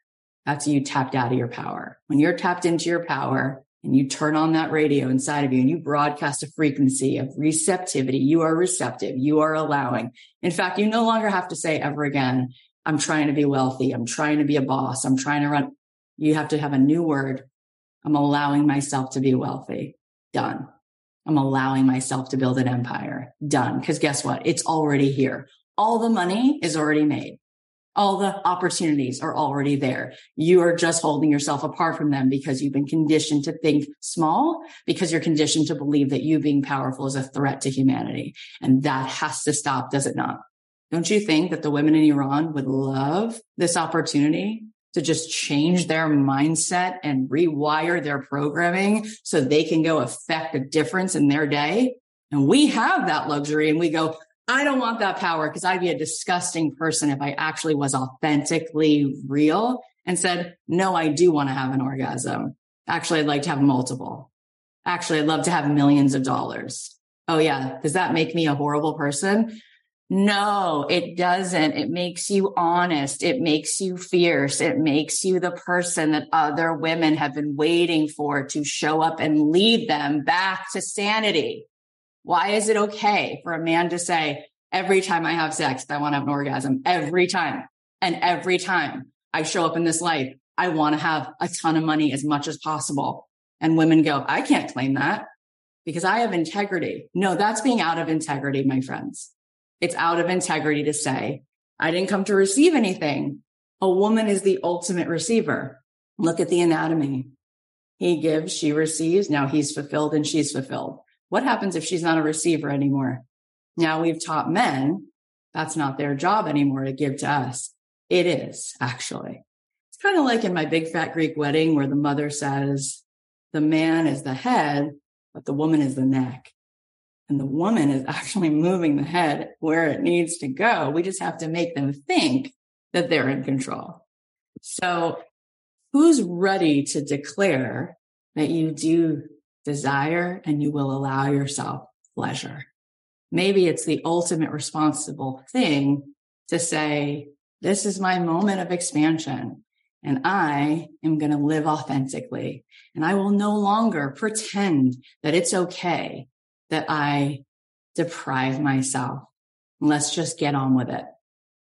That's you tapped out of your power. When you're tapped into your power, and you turn on that radio inside of you and you broadcast a frequency of receptivity, you are receptive, you are allowing. In fact, you no longer have to say ever again, I'm trying to be wealthy, I'm trying to be a boss, I'm trying to run. You have to have a new word. I'm allowing myself to be wealthy. Done. I'm allowing myself to build an empire. Done. Because guess what? It's already here. All the money is already made. All the opportunities are already there. You are just holding yourself apart from them because you've been conditioned to think small, because you're conditioned to believe that you being powerful is a threat to humanity. And that has to stop, does it not? Don't you think that the women in Iran would love this opportunity to just change their mindset and rewire their programming so they can go affect a difference in their day? And we have that luxury and we go, I don't want that power because I'd be a disgusting person if I actually was authentically real and said, no, I do want to have an orgasm. Actually, I'd like to have multiple. Actually, I'd love to have millions of dollars. Oh yeah. Does that make me a horrible person? No, it doesn't. It makes you honest. It makes you fierce. It makes you the person that other women have been waiting for to show up and lead them back to sanity. Why is it okay for a man to say, every time I have sex, I want to have an orgasm every time. And every time I show up in this life, I want to have a ton of money as much as possible. And women go, I can't claim that because I have integrity. No, that's being out of integrity, my friends. It's out of integrity to say, I didn't come to receive anything. A woman is the ultimate receiver. Look at the anatomy. He gives, she receives. Now he's fulfilled and she's fulfilled. What happens if she's not a receiver anymore? Now we've taught men that's not their job anymore to give to us. It is actually. It's kind of like in my big fat Greek wedding where the mother says the man is the head, but the woman is the neck. And the woman is actually moving the head where it needs to go. We just have to make them think that they're in control. So who's ready to declare that you do desire and you will allow yourself pleasure. Maybe it's the ultimate responsible thing to say, this is my moment of expansion and I am going to live authentically and I will no longer pretend that it's okay that I deprive myself. Let's just get on with it.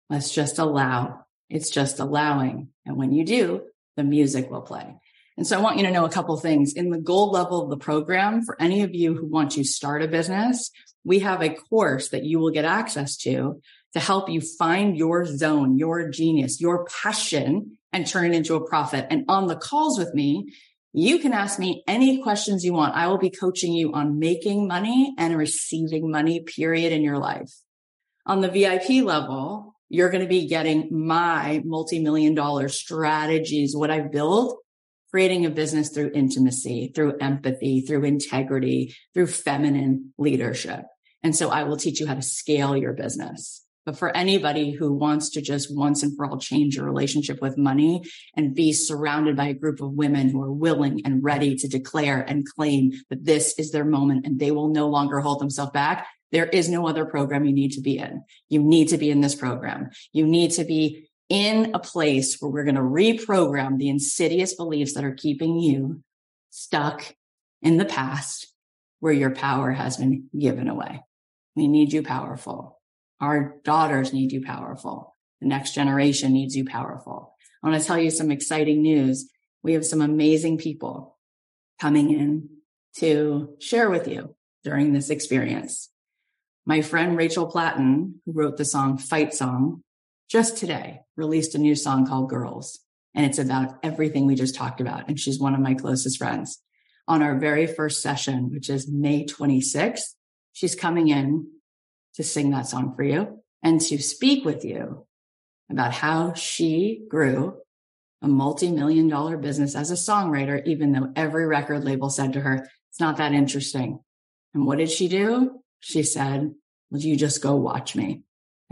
Let's just allow. It's just allowing. And when you do, the music will play. And so I want you to know a couple things in the gold level of the program for any of you who want to start a business. We have a course that you will get access to to help you find your zone, your genius, your passion and turn it into a profit. And on the calls with me, you can ask me any questions you want. I will be coaching you on making money and receiving money, period, in your life. On the VIP level, you're going to be getting my multi-million dollar strategies, what I've built creating a business through intimacy, through empathy, through integrity, through feminine leadership. And so I will teach you how to scale your business. But for anybody who wants to just once and for all change your relationship with money and be surrounded by a group of women who are willing and ready to declare and claim that this is their moment and they will no longer hold themselves back, there is no other program you need to be in. You need to be in this program. You need to be in a place where we're going to reprogram the insidious beliefs that are keeping you stuck in the past where your power has been given away. We need you powerful. Our daughters need you powerful. The next generation needs you powerful. I want to tell you some exciting news. We have some amazing people coming in to share with you during this experience. My friend Rachel Platten, who wrote the song Fight Song, just today released a new song called Girls. And it's about everything we just talked about. And she's one of my closest friends. On our very first session, which is May 26th, she's coming in to sing that song for you and to speak with you about how she grew a multi-million dollar business as a songwriter, even though every record label said to her, it's not that interesting. And what did she do? She said, well, you just go watch me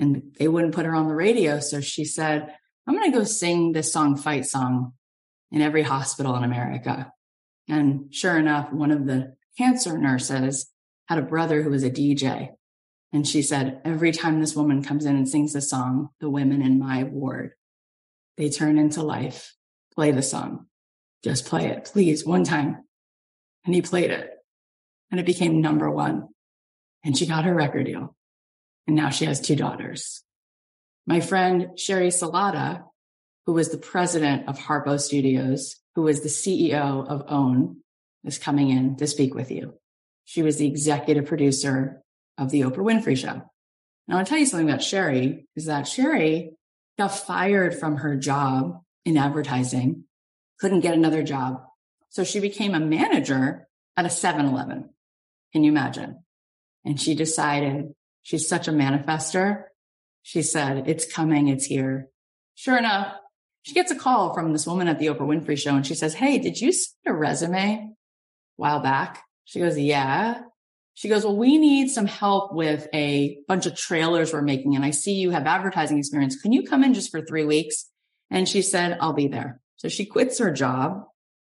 and they wouldn't put her on the radio. So she said, I'm going to go sing this song, Fight Song, in every hospital in America. And sure enough, one of the cancer nurses had a brother who was a DJ. And she said, every time this woman comes in and sings the song, the women in my ward, they turn into life. Play the song. Just play it, please, one time. And he played it and it became number one. And she got her record deal. And now she has two daughters. My friend Sheri Salata, who was the president of Harpo Studios, who was the CEO of OWN, is coming in to speak with you. She was the executive producer of the Oprah Winfrey Show. Now, I'll tell you something about Sheri is that Sheri got fired from her job in advertising, couldn't get another job. So she became a manager at a 7 Eleven. Can you imagine? And she decided she's such a manifester. She said, it's coming. It's here. Sure enough, she gets a call from this woman at the Oprah Winfrey show and she says, Hey, did you send a resume while back? She goes, yeah. She goes, well, we need some help with a bunch of trailers we're making. And I see you have advertising experience. Can you come in just for three weeks? And she said, I'll be there. So she quits her job,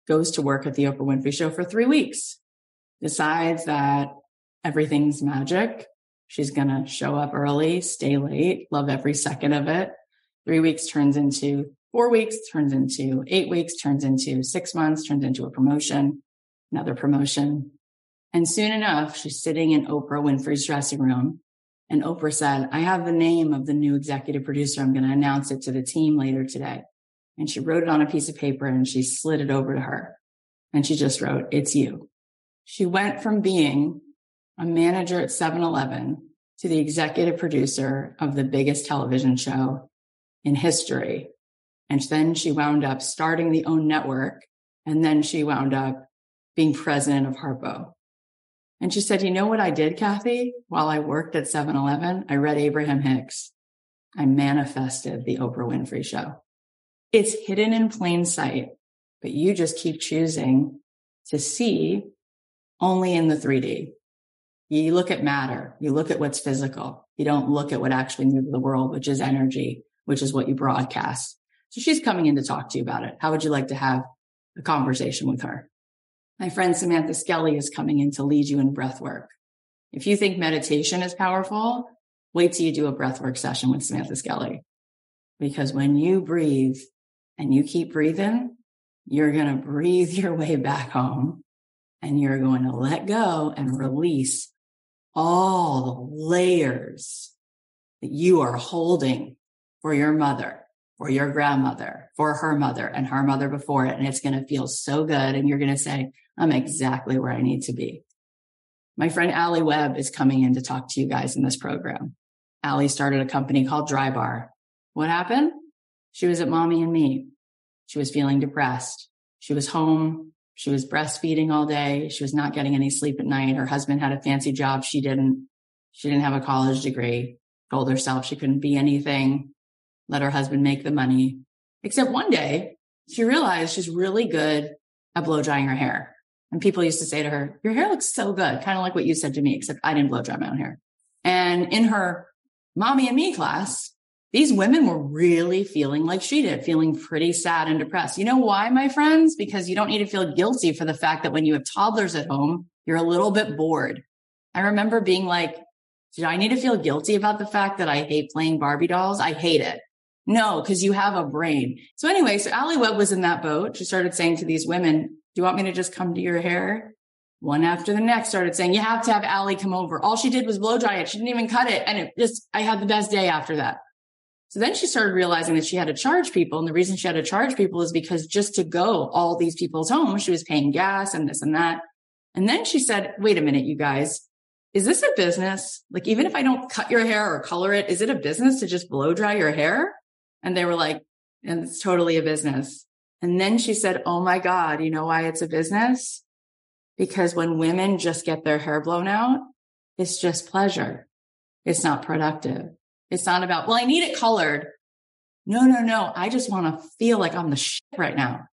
goes to work at the Oprah Winfrey show for three weeks, decides that everything's magic. She's going to show up early, stay late, love every second of it. Three weeks turns into four weeks, turns into eight weeks, turns into six months, turns into a promotion, another promotion. And soon enough, she's sitting in Oprah Winfrey's dressing room. And Oprah said, I have the name of the new executive producer. I'm going to announce it to the team later today. And she wrote it on a piece of paper and she slid it over to her. And she just wrote, it's you. She went from being a manager at 7-Eleven to the executive producer of the biggest television show in history. And then she wound up starting the OWN network. And then she wound up being president of Harpo. And she said, you know what I did, Cathy? While I worked at 7-Eleven, I read Abraham Hicks. I manifested the Oprah Winfrey show. It's hidden in plain sight, but you just keep choosing to see only in the 3D. You look at matter. You look at what's physical. You don't look at what actually moves the world, which is energy, which is what you broadcast. So she's coming in to talk to you about it. How would you like to have a conversation with her? My friend Samantha Skelly is coming in to lead you in breath work. If you think meditation is powerful, wait till you do a breath work session with Samantha Skelly. Because when you breathe and you keep breathing, you're going to breathe your way back home and you're going to let go and release all the layers that you are holding for your mother, for your grandmother, for her mother and her mother before it. And it's going to feel so good. And you're going to say, I'm exactly where I need to be. My friend Alli Webb is coming in to talk to you guys in this program. Alli started a company called Drybar. What happened? She was at mommy and me. She was feeling depressed. She was home she was breastfeeding all day. She was not getting any sleep at night. Her husband had a fancy job. She didn't. She didn't have a college degree. Told herself she couldn't be anything. Let her husband make the money. Except one day she realized she's really good at blow drying her hair. And people used to say to her, your hair looks so good. Kind of like what you said to me, except I didn't blow dry my own hair. And in her mommy and me class, these women were really feeling like she did, feeling pretty sad and depressed. You know why, my friends? Because you don't need to feel guilty for the fact that when you have toddlers at home, you're a little bit bored. I remember being like, do I need to feel guilty about the fact that I hate playing Barbie dolls? I hate it. No, because you have a brain. So anyway, so Alli Webb was in that boat. She started saying to these women, do you want me to just come to your hair? One after the next started saying, you have to have Alli come over. All she did was blow dry it. She didn't even cut it. And it just, I had the best day after that. So then she started realizing that she had to charge people. And the reason she had to charge people is because just to go all these people's homes, she was paying gas and this and that. And then she said, wait a minute, you guys, is this a business? Like, even if I don't cut your hair or color it, is it a business to just blow dry your hair? And they were like, and it's totally a business. And then she said, Oh my God, you know why it's a business? Because when women just get their hair blown out, it's just pleasure. It's not productive. It's not about, well, I need it colored. No, no, no. I just want to feel like I'm the shit right now.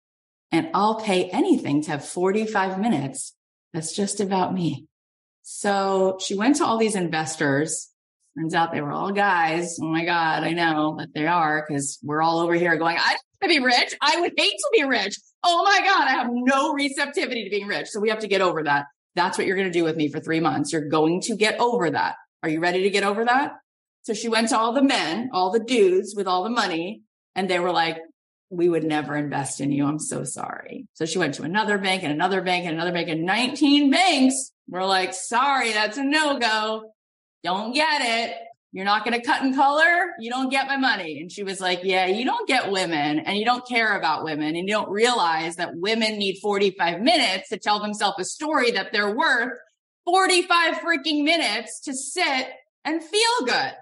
And I'll pay anything to have 45 minutes. That's just about me. So she went to all these investors. Turns out they were all guys. Oh my God. I know that they are because we're all over here going, I don't want to be rich. I would hate to be rich. Oh my God. I have no receptivity to being rich. So we have to get over that. That's what you're going to do with me for three months. You're going to get over that. Are you ready to get over that? So she went to all the men, all the dudes with all the money, and they were like, we would never invest in you. I'm so sorry. So she went to another bank and another bank and another bank and 19 banks. We're like, sorry, that's a no go. Don't get it. You're not going to cut in color. You don't get my money. And she was like, yeah, you don't get women and you don't care about women and you don't realize that women need 45 minutes to tell themselves a story that they're worth 45 freaking minutes to sit and feel good.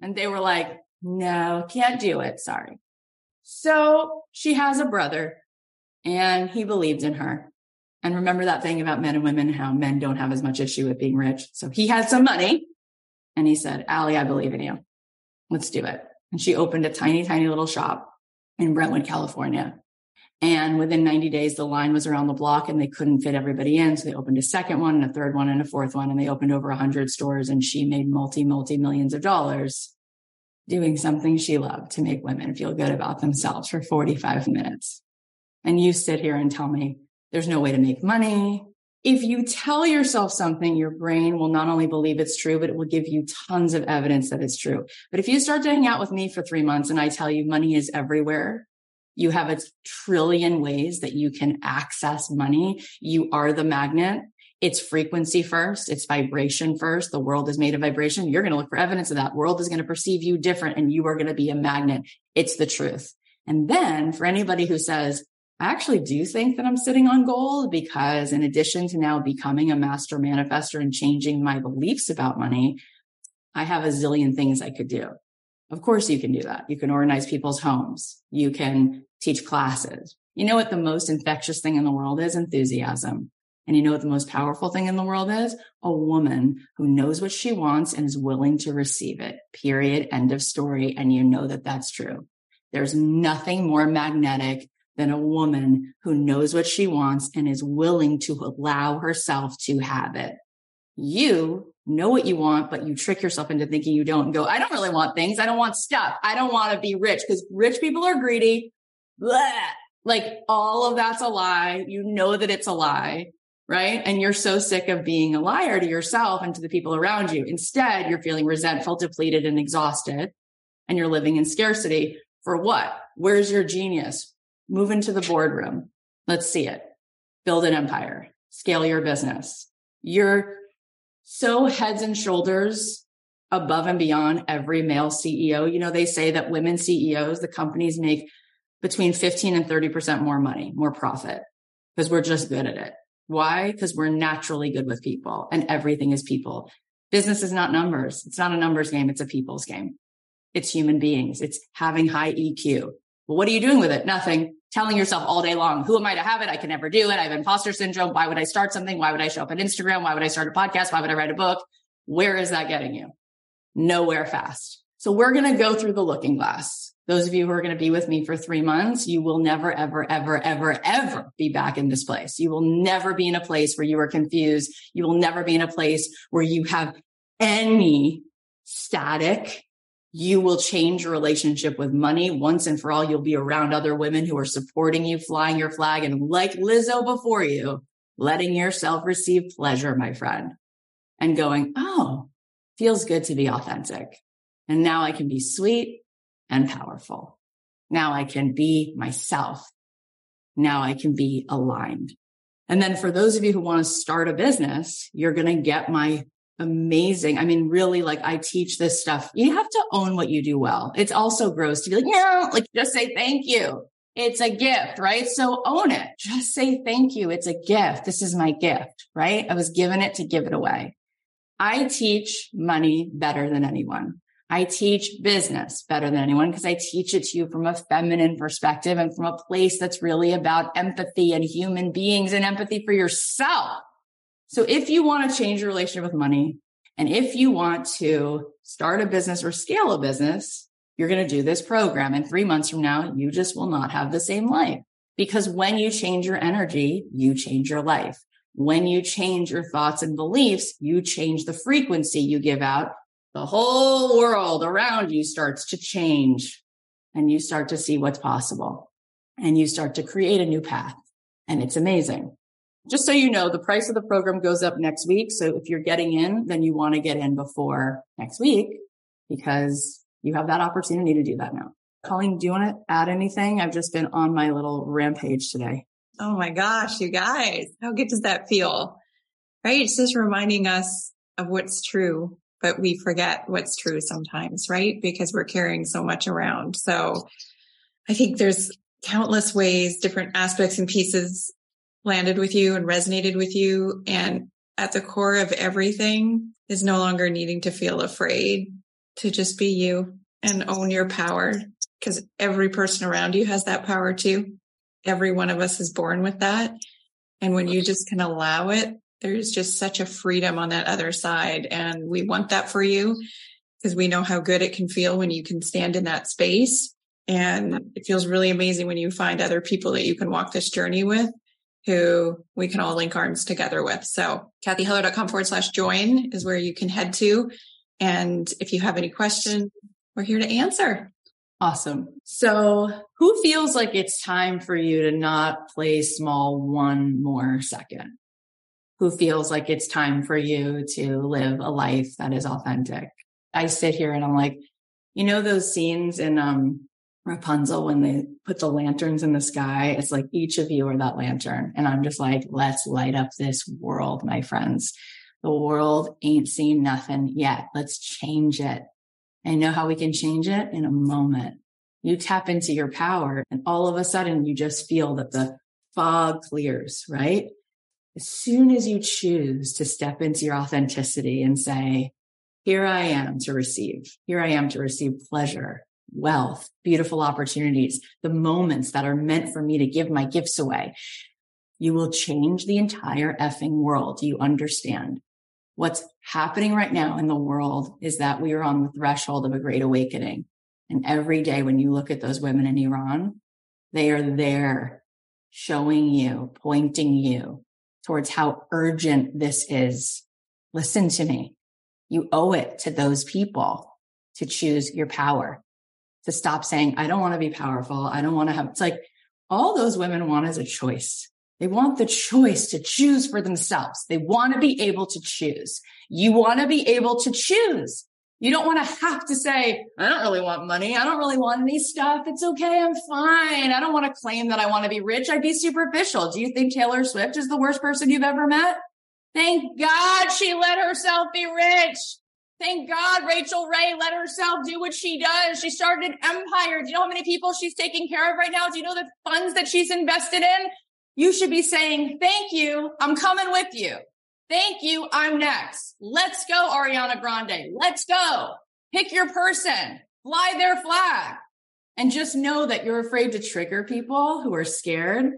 And they were like, no, can't do it. Sorry. So she has a brother and he believed in her. And remember that thing about men and women, how men don't have as much issue with being rich. So he had some money and he said, Alli, I believe in you. Let's do it. And she opened a tiny, tiny little shop in Brentwood, California. And within 90 days, the line was around the block and they couldn't fit everybody in. So they opened a second one and a third one and a fourth one. And they opened over 100 stores and she made multi, multi millions of dollars doing something she loved to make women feel good about themselves for 45 minutes. And you sit here and tell me there's no way to make money. If you tell yourself something, your brain will not only believe it's true, but it will give you tons of evidence that it's true. But if you start to hang out with me for three months and I tell you money is everywhere, you have a trillion ways that you can access money. You are the magnet. It's frequency first. It's vibration first. The world is made of vibration. You're going to look for evidence of that. World is going to perceive you different and you are going to be a magnet. It's the truth. And then for anybody who says, I actually do think that I'm sitting on gold because in addition to now becoming a master manifester and changing my beliefs about money, I have a zillion things I could do. Of course you can do that. You can organize people's homes. You can teach classes. You know what the most infectious thing in the world is? Enthusiasm. And you know what the most powerful thing in the world is? A woman who knows what she wants and is willing to receive it. Period. End of story. And you know that that's true. There's nothing more magnetic than a woman who knows what she wants and is willing to allow herself to have it. You know what you want, but you trick yourself into thinking you don't and go, I don't really want things. I don't want stuff. I don't want to be rich because rich people are greedy. Blah. Like all of that's a lie. You know that it's a lie right? And you're so sick of being a liar to yourself and to the people around you. Instead, you're feeling resentful, depleted, and exhausted, and you're living in scarcity. For what? Where's your genius? Move into the boardroom. Let's see it. Build an empire, scale your business. You're so heads and shoulders above and beyond every male CEO. You know, they say that women CEOs, the companies make between 15 and 30% more money, more profit because we're just good at it. Why? Because we're naturally good with people and everything is people. Business is not numbers. It's not a numbers game. It's a people's game. It's human beings. It's having high EQ. Well, what are you doing with it? Nothing. Telling yourself all day long, who am I to have it? I can never do it. I have imposter syndrome. Why would I start something? Why would I show up on Instagram? Why would I start a podcast? Why would I write a book? Where is that getting you? Nowhere fast. So we're going to go through the looking glass. Those of you who are going to be with me for three months, you will never, ever, ever, ever, ever be back in this place. You will never be in a place where you are confused. You will never be in a place where you have any static. You will change your relationship with money once and for all. You'll be around other women who are supporting you, flying your flag, and like Lizzo before you, letting yourself receive pleasure, my friend, and going, Oh, feels good to be authentic. And now I can be sweet and powerful. Now I can be myself. Now I can be aligned. And then for those of you who want to start a business, you're going to get my amazing. I mean, really, like I teach this stuff. You have to own what you do well. It's also gross to be like, yeah, like just say thank you. It's a gift, right? So own it. Just say thank you. It's a gift. This is my gift, right? I was given it to give it away. I teach money better than anyone. I teach business better than anyone because I teach it to you from a feminine perspective and from a place that's really about empathy and human beings and empathy for yourself. So if you want to change your relationship with money and if you want to start a business or scale a business, you're going to do this program. And three months from now, you just will not have the same life because when you change your energy, you change your life. When you change your thoughts and beliefs, you change the frequency you give out the whole world around you starts to change and you start to see what's possible and you start to create a new path. And it's amazing. Just so you know, the price of the program goes up next week. So if you're getting in, then you want to get in before next week because you have that opportunity to do that now. Colleen, do you want to add anything? I've just been on my little rampage today. Oh my gosh, you guys, how good does that feel? Right? It's just reminding us of what's true, but we forget what's true sometimes, right? Because we're carrying so much around. So I think there's countless ways, different aspects and pieces landed with you and resonated with you. And at the core of everything is no longer needing to feel afraid to just be you and own your power because every person around you has that power too. Every one of us is born with that. And when you just can allow it, there's just such a freedom on that other side. And we want that for you because we know how good it can feel when you can stand in that space. And it feels really amazing when you find other people that you can walk this journey with who we can all link arms together with. So cathyheller.com forward slash join is where you can head to. And if you have any questions, we're here to answer. Awesome. So who feels like it's time for you to not play small one more second? Who feels like it's time for you to live a life that is authentic? I sit here and I'm like, you know, those scenes in, um, Rapunzel when they put the lanterns in the sky. It's like each of you are that lantern. And I'm just like, let's light up this world, my friends. The world ain't seen nothing yet. Let's change it. I know how we can change it in a moment. You tap into your power and all of a sudden you just feel that the fog clears, right? As soon as you choose to step into your authenticity and say, here I am to receive, here I am to receive pleasure, wealth, beautiful opportunities, the moments that are meant for me to give my gifts away. You will change the entire effing world. You understand what's happening right now in the world is that we are on the threshold of a great awakening. And every day when you look at those women in Iran, they are there showing you, pointing you towards how urgent this is. Listen to me. You owe it to those people to choose your power, to stop saying, I don't want to be powerful. I don't want to have, it's like all those women want is a choice. They want the choice to choose for themselves. They want to be able to choose. You want to be able to choose. You don't want to have to say, I don't really want money. I don't really want any stuff. It's okay. I'm fine. I don't want to claim that I want to be rich. I'd be superficial. Do you think Taylor Swift is the worst person you've ever met? Thank God she let herself be rich. Thank God Rachael Ray let herself do what she does. She started an empire. Do you know how many people she's taking care of right now? Do you know the funds that she's invested in? You should be saying, thank you. I'm coming with you. Thank you. I'm next. Let's go, Ariana Grande. Let's go. Pick your person, fly their flag and just know that you're afraid to trigger people who are scared.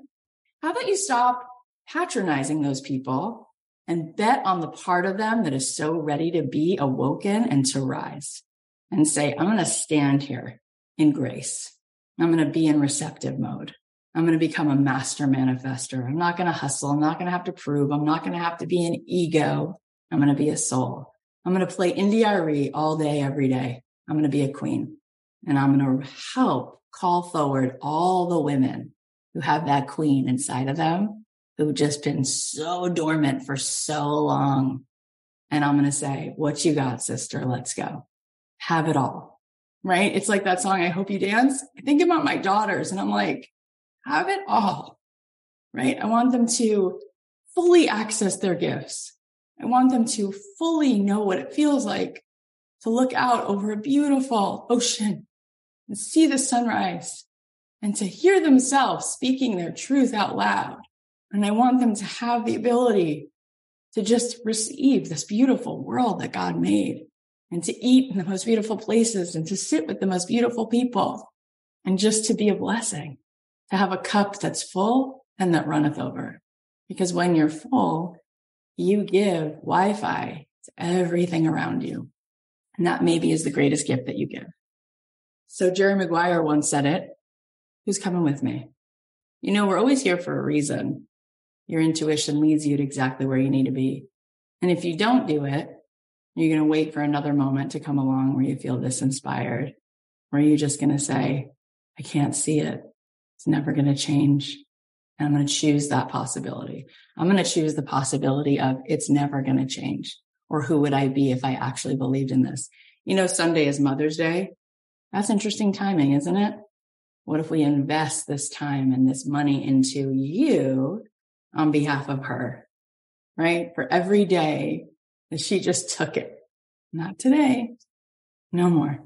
How about you stop patronizing those people and bet on the part of them that is so ready to be awoken and to rise and say, I'm going to stand here in grace. I'm going to be in receptive mode. I'm going to become a master manifester. I'm not going to hustle. I'm not going to have to prove. I'm not going to have to be an ego. I'm going to be a soul. I'm going to play India.Arie all day, every day. I'm going to be a queen and I'm going to help call forward all the women who have that queen inside of them who've just been so dormant for so long. And I'm going to say, what you got, sister? Let's go. Have it all. Right. It's like that song. I hope you dance. I think about my daughters and I'm like, have it all, right? I want them to fully access their gifts. I want them to fully know what it feels like to look out over a beautiful ocean and see the sunrise and to hear themselves speaking their truth out loud. And I want them to have the ability to just receive this beautiful world that God made and to eat in the most beautiful places and to sit with the most beautiful people and just to be a blessing to have a cup that's full and that runneth over. Because when you're full, you give Wi-Fi to everything around you. And that maybe is the greatest gift that you give. So Jerry Maguire once said it. Who's coming with me? You know, we're always here for a reason. Your intuition leads you to exactly where you need to be. And if you don't do it, you're going to wait for another moment to come along where you feel this inspired, where you're just going to say, I can't see it. It's never going to change. And I'm going to choose that possibility. I'm going to choose the possibility of it's never going to change. Or who would I be if I actually believed in this? You know, Sunday is Mother's Day. That's interesting timing, isn't it? What if we invest this time and this money into you on behalf of her, right? For every day that she just took it. Not today. No more.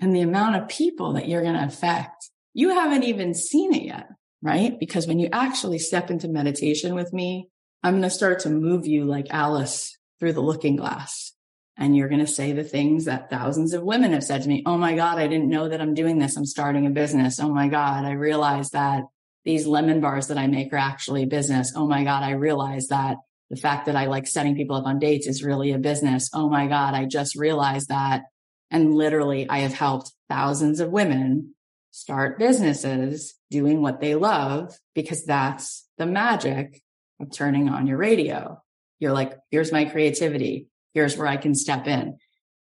And the amount of people that you're going to affect, you haven't even seen it yet, right? Because when you actually step into meditation with me, I'm going to start to move you like Alice through the looking glass. And you're going to say the things that thousands of women have said to me. Oh my God, I didn't know that I'm doing this. I'm starting a business. Oh my God, I realized that these lemon bars that I make are actually business. Oh my God, I realized that the fact that I like setting people up on dates is really a business. Oh my God, I just realized that. And literally, I have helped thousands of women start businesses doing what they love because that's the magic of turning on your radio. You're like, here's my creativity. Here's where I can step in.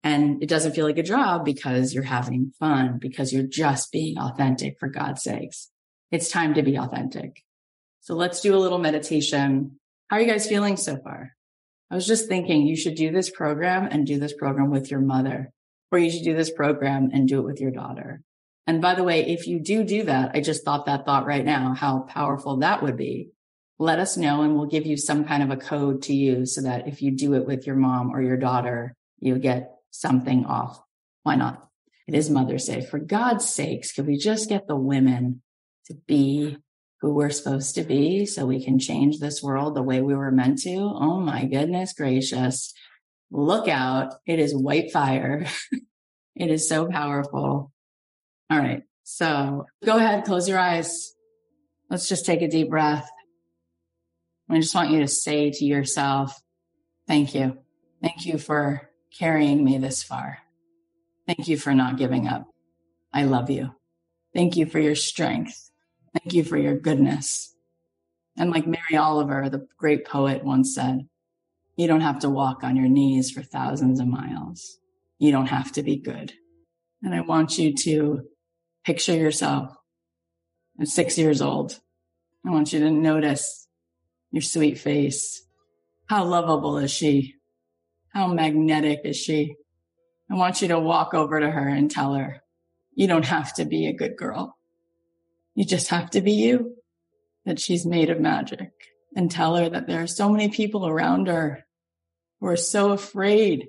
And it doesn't feel like a job because you're having fun, because you're just being authentic for God's sakes. It's time to be authentic. So let's do a little meditation. How are you guys feeling so far? I was just thinking you should do this program and do this program with your mother, or you should do this program and do it with your daughter. And by the way, if you do do that, I just thought that thought right now, how powerful that would be let us know and we'll give you some kind of a code to use so that if you do it with your mom or your daughter, you get something off. Why not? It is Mother's Day. For God's sakes, could we just get the women to be who we're supposed to be so we can change this world the way we were meant to? Oh my goodness gracious. Look out. It is white fire. it is so powerful. All right. So go ahead, close your eyes. Let's just take a deep breath. I just want you to say to yourself, thank you. Thank you for carrying me this far. Thank you for not giving up. I love you. Thank you for your strength. Thank you for your goodness. And like Mary Oliver, the great poet once said, you don't have to walk on your knees for thousands of miles. You don't have to be good. And I want you to picture yourself at six years old. I want you to notice your sweet face. How lovable is she? How magnetic is she? I want you to walk over to her and tell her, you don't have to be a good girl. You just have to be you, that she's made of magic and tell her that there are so many people around her who are so afraid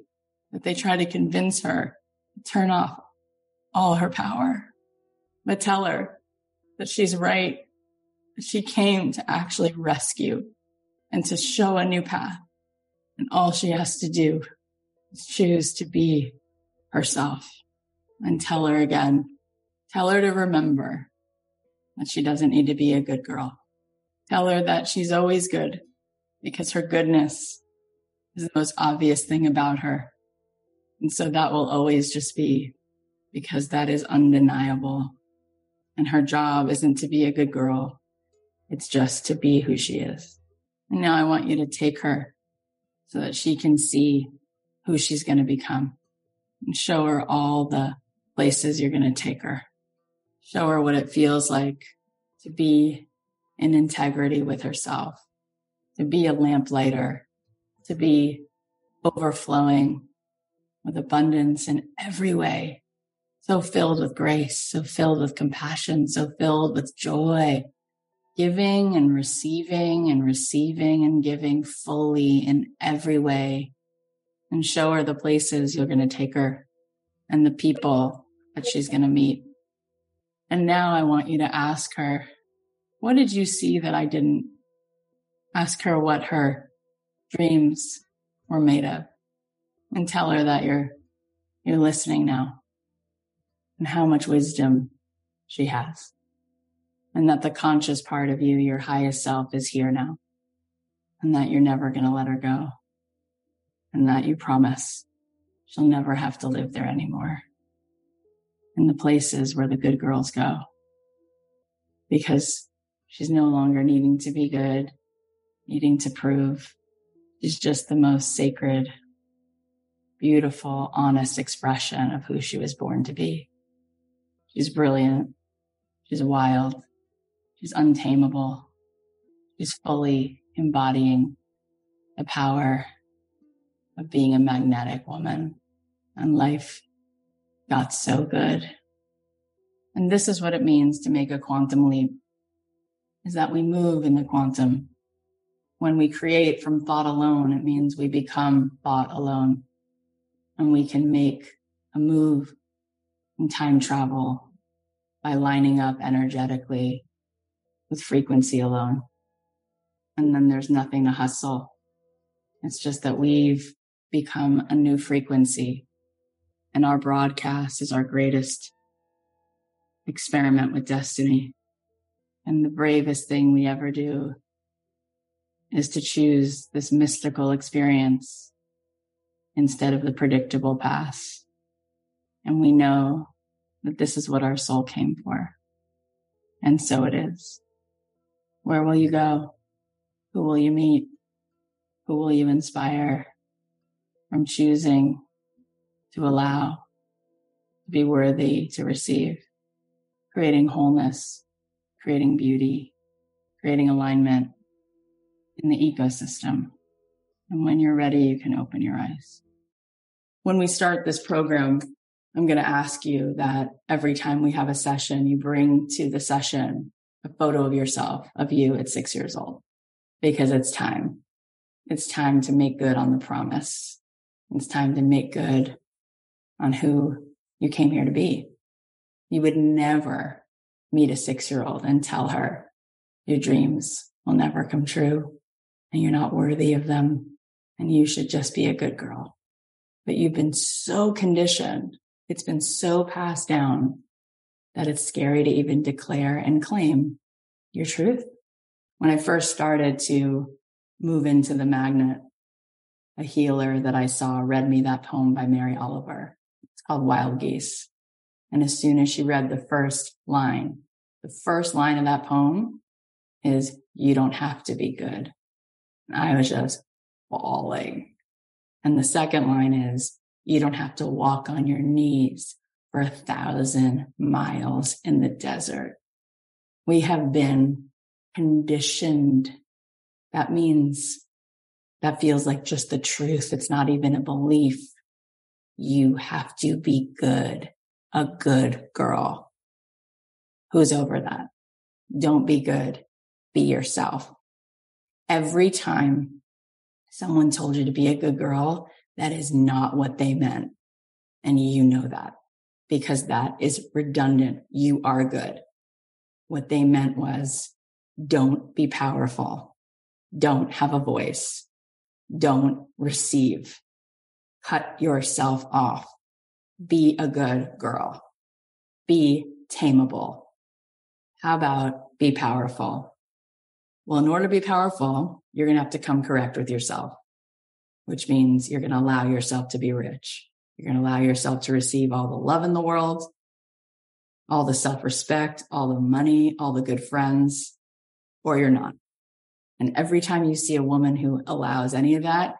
that they try to convince her to turn off all her power. But tell her that she's right she came to actually rescue and to show a new path. And all she has to do is choose to be herself and tell her again, tell her to remember that she doesn't need to be a good girl. Tell her that she's always good because her goodness is the most obvious thing about her. And so that will always just be because that is undeniable. And her job isn't to be a good girl. It's just to be who she is. And now I want you to take her so that she can see who she's going to become and show her all the places you're going to take her. Show her what it feels like to be in integrity with herself, to be a lamplighter, to be overflowing with abundance in every way. So filled with grace, so filled with compassion, so filled with joy, giving and receiving and receiving and giving fully in every way and show her the places you're going to take her and the people that she's going to meet. And now I want you to ask her, what did you see that I didn't? Ask her what her dreams were made of and tell her that you're, you're listening now and how much wisdom she has and that the conscious part of you, your highest self is here now and that you're never going to let her go and that you promise she'll never have to live there anymore in the places where the good girls go because she's no longer needing to be good, needing to prove. She's just the most sacred, beautiful, honest expression of who she was born to be. She's brilliant. She's wild. She's untamable. She's fully embodying the power of being a magnetic woman. And life got so good. And this is what it means to make a quantum leap is that we move in the quantum. When we create from thought alone, it means we become thought alone and we can make a move in time travel by lining up energetically with frequency alone. And then there's nothing to hustle. It's just that we've become a new frequency and our broadcast is our greatest experiment with destiny. And the bravest thing we ever do is to choose this mystical experience instead of the predictable past. And we know that this is what our soul came for. And so it is. Where will you go? Who will you meet? Who will you inspire from choosing to allow, to be worthy to receive, creating wholeness, creating beauty, creating alignment in the ecosystem. And when you're ready, you can open your eyes. When we start this program, I'm going to ask you that every time we have a session, you bring to the session a photo of yourself, of you at six years old, because it's time. It's time to make good on the promise. It's time to make good on who you came here to be. You would never meet a six year old and tell her your dreams will never come true and you're not worthy of them and you should just be a good girl. But you've been so conditioned. It's been so passed down that it's scary to even declare and claim your truth. When I first started to move into the magnet, a healer that I saw read me that poem by Mary Oliver called Wild Geese. And as soon as she read the first line, the first line of that poem is, you don't have to be good. And I was just bawling. And the second line is, you don't have to walk on your knees for a thousand miles in the desert. We have been conditioned. That means that feels like just the truth. It's not even a belief you have to be good, a good girl. Who's over that? Don't be good. Be yourself. Every time someone told you to be a good girl, that is not what they meant. And you know that because that is redundant. You are good. What they meant was don't be powerful. Don't have a voice. Don't receive cut yourself off. Be a good girl. Be tameable. How about be powerful? Well, in order to be powerful, you're going to have to come correct with yourself, which means you're going to allow yourself to be rich. You're going to allow yourself to receive all the love in the world, all the self respect, all the money, all the good friends, or you're not. And every time you see a woman who allows any of that,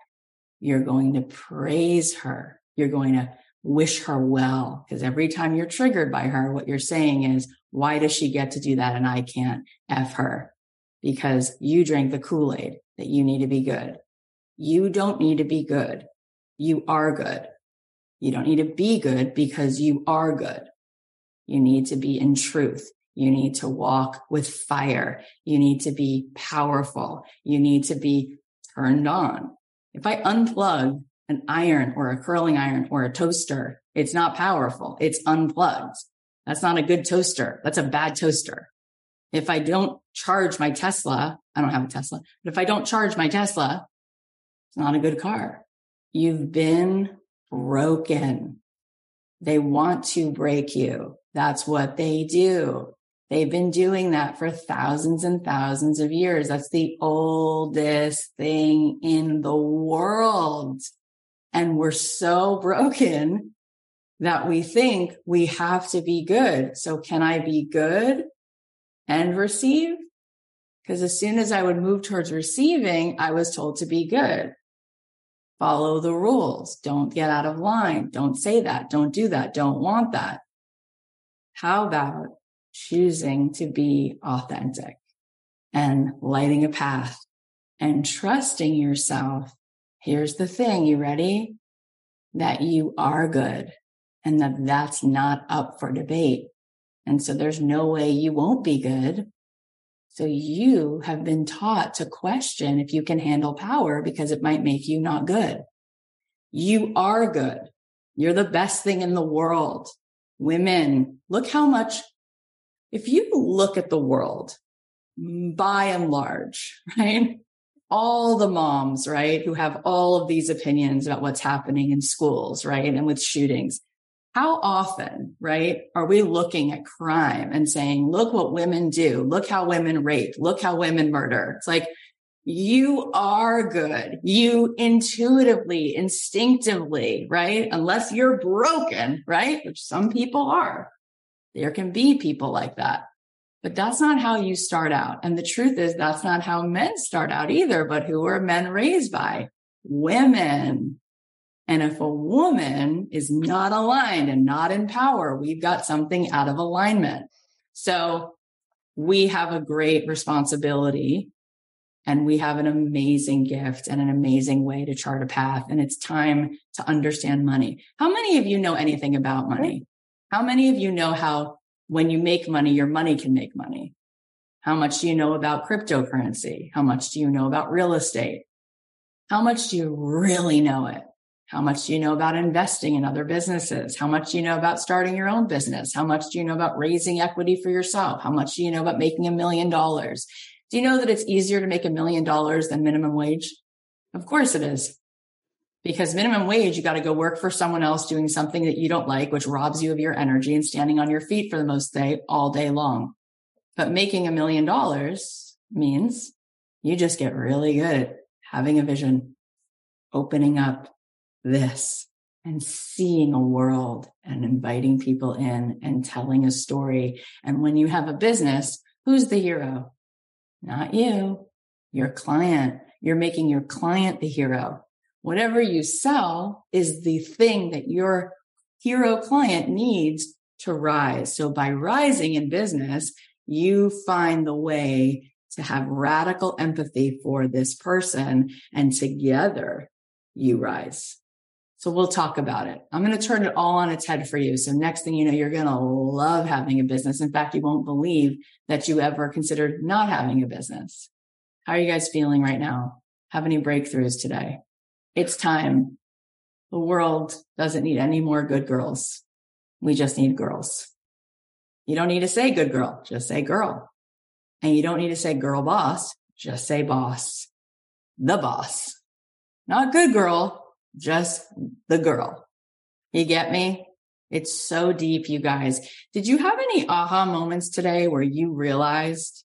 you're going to praise her. You're going to wish her well. Because every time you're triggered by her, what you're saying is, why does she get to do that and I can't F her? Because you drank the Kool-Aid that you need to be good. You don't need to be good. You are good. You don't need to be good because you are good. You need to be in truth. You need to walk with fire. You need to be powerful. You need to be turned on. If I unplug an iron or a curling iron or a toaster, it's not powerful. It's unplugged. That's not a good toaster. That's a bad toaster. If I don't charge my Tesla, I don't have a Tesla, but if I don't charge my Tesla, it's not a good car. You've been broken. They want to break you. That's what they do. They've been doing that for thousands and thousands of years. That's the oldest thing in the world. And we're so broken that we think we have to be good. So can I be good and receive? Because as soon as I would move towards receiving, I was told to be good. Follow the rules. Don't get out of line. Don't say that. Don't do that. Don't want that. How about choosing to be authentic and lighting a path and trusting yourself. Here's the thing. You ready? That you are good. and that that's not up for debate. And so there's no way you won't be good. So you have been taught to question if you can handle power because it might make you not good. You are good. You're the best thing in the world. Women, look how much, if you look at the world by and large, right? All the moms, right, who have all of these opinions about what's happening in schools, right? And with shootings. How often, right, are we looking at crime and saying, look what women do. Look how women rape. Look how women murder. It's like, you are good. You intuitively, instinctively, right? Unless you're broken, right? Which some people are. There can be people like that. But that's not how you start out. And the truth is that's not how men start out either, but who are men raised by? Women. And if a woman is not aligned and not in power, we've got something out of alignment. So we have a great responsibility and we have an amazing gift and an amazing way to chart a path. And it's time to understand money. How many of you know anything about money? How many of you know how when you make money, your money can make money? How much do you know about cryptocurrency? How much do you know about real estate? How much do you really know it? How much do you know about investing in other businesses? How much do you know about starting your own business? How much do you know about raising equity for yourself? How much do you know about making a million dollars? Do you know that it's easier to make a million dollars than minimum wage? Of course it is. Because minimum wage, you got to go work for someone else doing something that you don't like, which robs you of your energy and standing on your feet for the most day all day long. But making a million dollars means you just get really good at having a vision, opening up this and seeing a world and inviting people in and telling a story. And when you have a business, who's the hero? Not you, your client. You're making your client the hero. Whatever you sell is the thing that your hero client needs to rise. So by rising in business, you find the way to have radical empathy for this person and together you rise. So we'll talk about it. I'm going to turn it all on its head for you. So next thing you know, you're going to love having a business. In fact, you won't believe that you ever considered not having a business. How are you guys feeling right now? Have any breakthroughs today? It's time. The world doesn't need any more good girls. We just need girls. You don't need to say good girl, just say girl. And you don't need to say girl boss, just say boss. The boss. Not good girl, just the girl. You get me? It's so deep, you guys. Did you have any aha moments today where you realized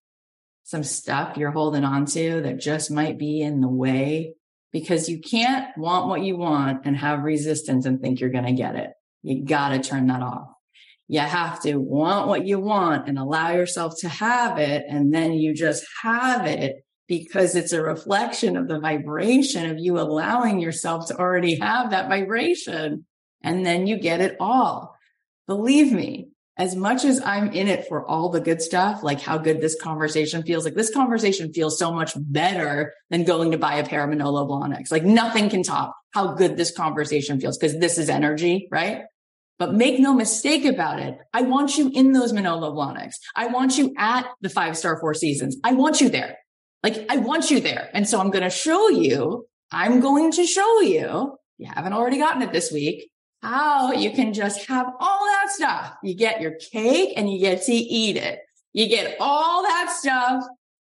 some stuff you're holding on to that just might be in the way? Because you can't want what you want and have resistance and think you're going to get it. You got to turn that off. You have to want what you want and allow yourself to have it. And then you just have it because it's a reflection of the vibration of you allowing yourself to already have that vibration and then you get it all. Believe me, as much as I'm in it for all the good stuff, like how good this conversation feels, like this conversation feels so much better than going to buy a pair of Manolo Blahniks. Like nothing can top how good this conversation feels because this is energy, right? But make no mistake about it. I want you in those Manolo Blahniks. I want you at the five star four seasons. I want you there. Like I want you there. And so I'm going to show you, I'm going to show you, you haven't already gotten it this week, how you can just have all that stuff. You get your cake and you get to eat it. You get all that stuff.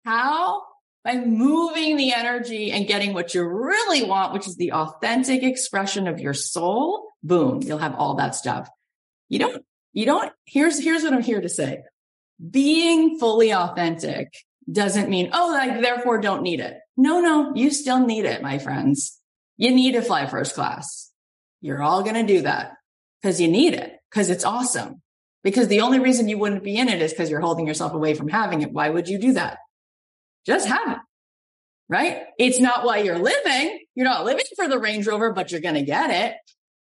How? By moving the energy and getting what you really want, which is the authentic expression of your soul. Boom, you'll have all that stuff. You don't, you don't, here's, here's what I'm here to say. Being fully authentic doesn't mean, oh, I therefore don't need it. No, no, you still need it, my friends. You need to fly first class you're all going to do that because you need it, because it's awesome. Because the only reason you wouldn't be in it is because you're holding yourself away from having it. Why would you do that? Just have it. Right? It's not why you're living. You're not living for the Range Rover, but you're going to get it.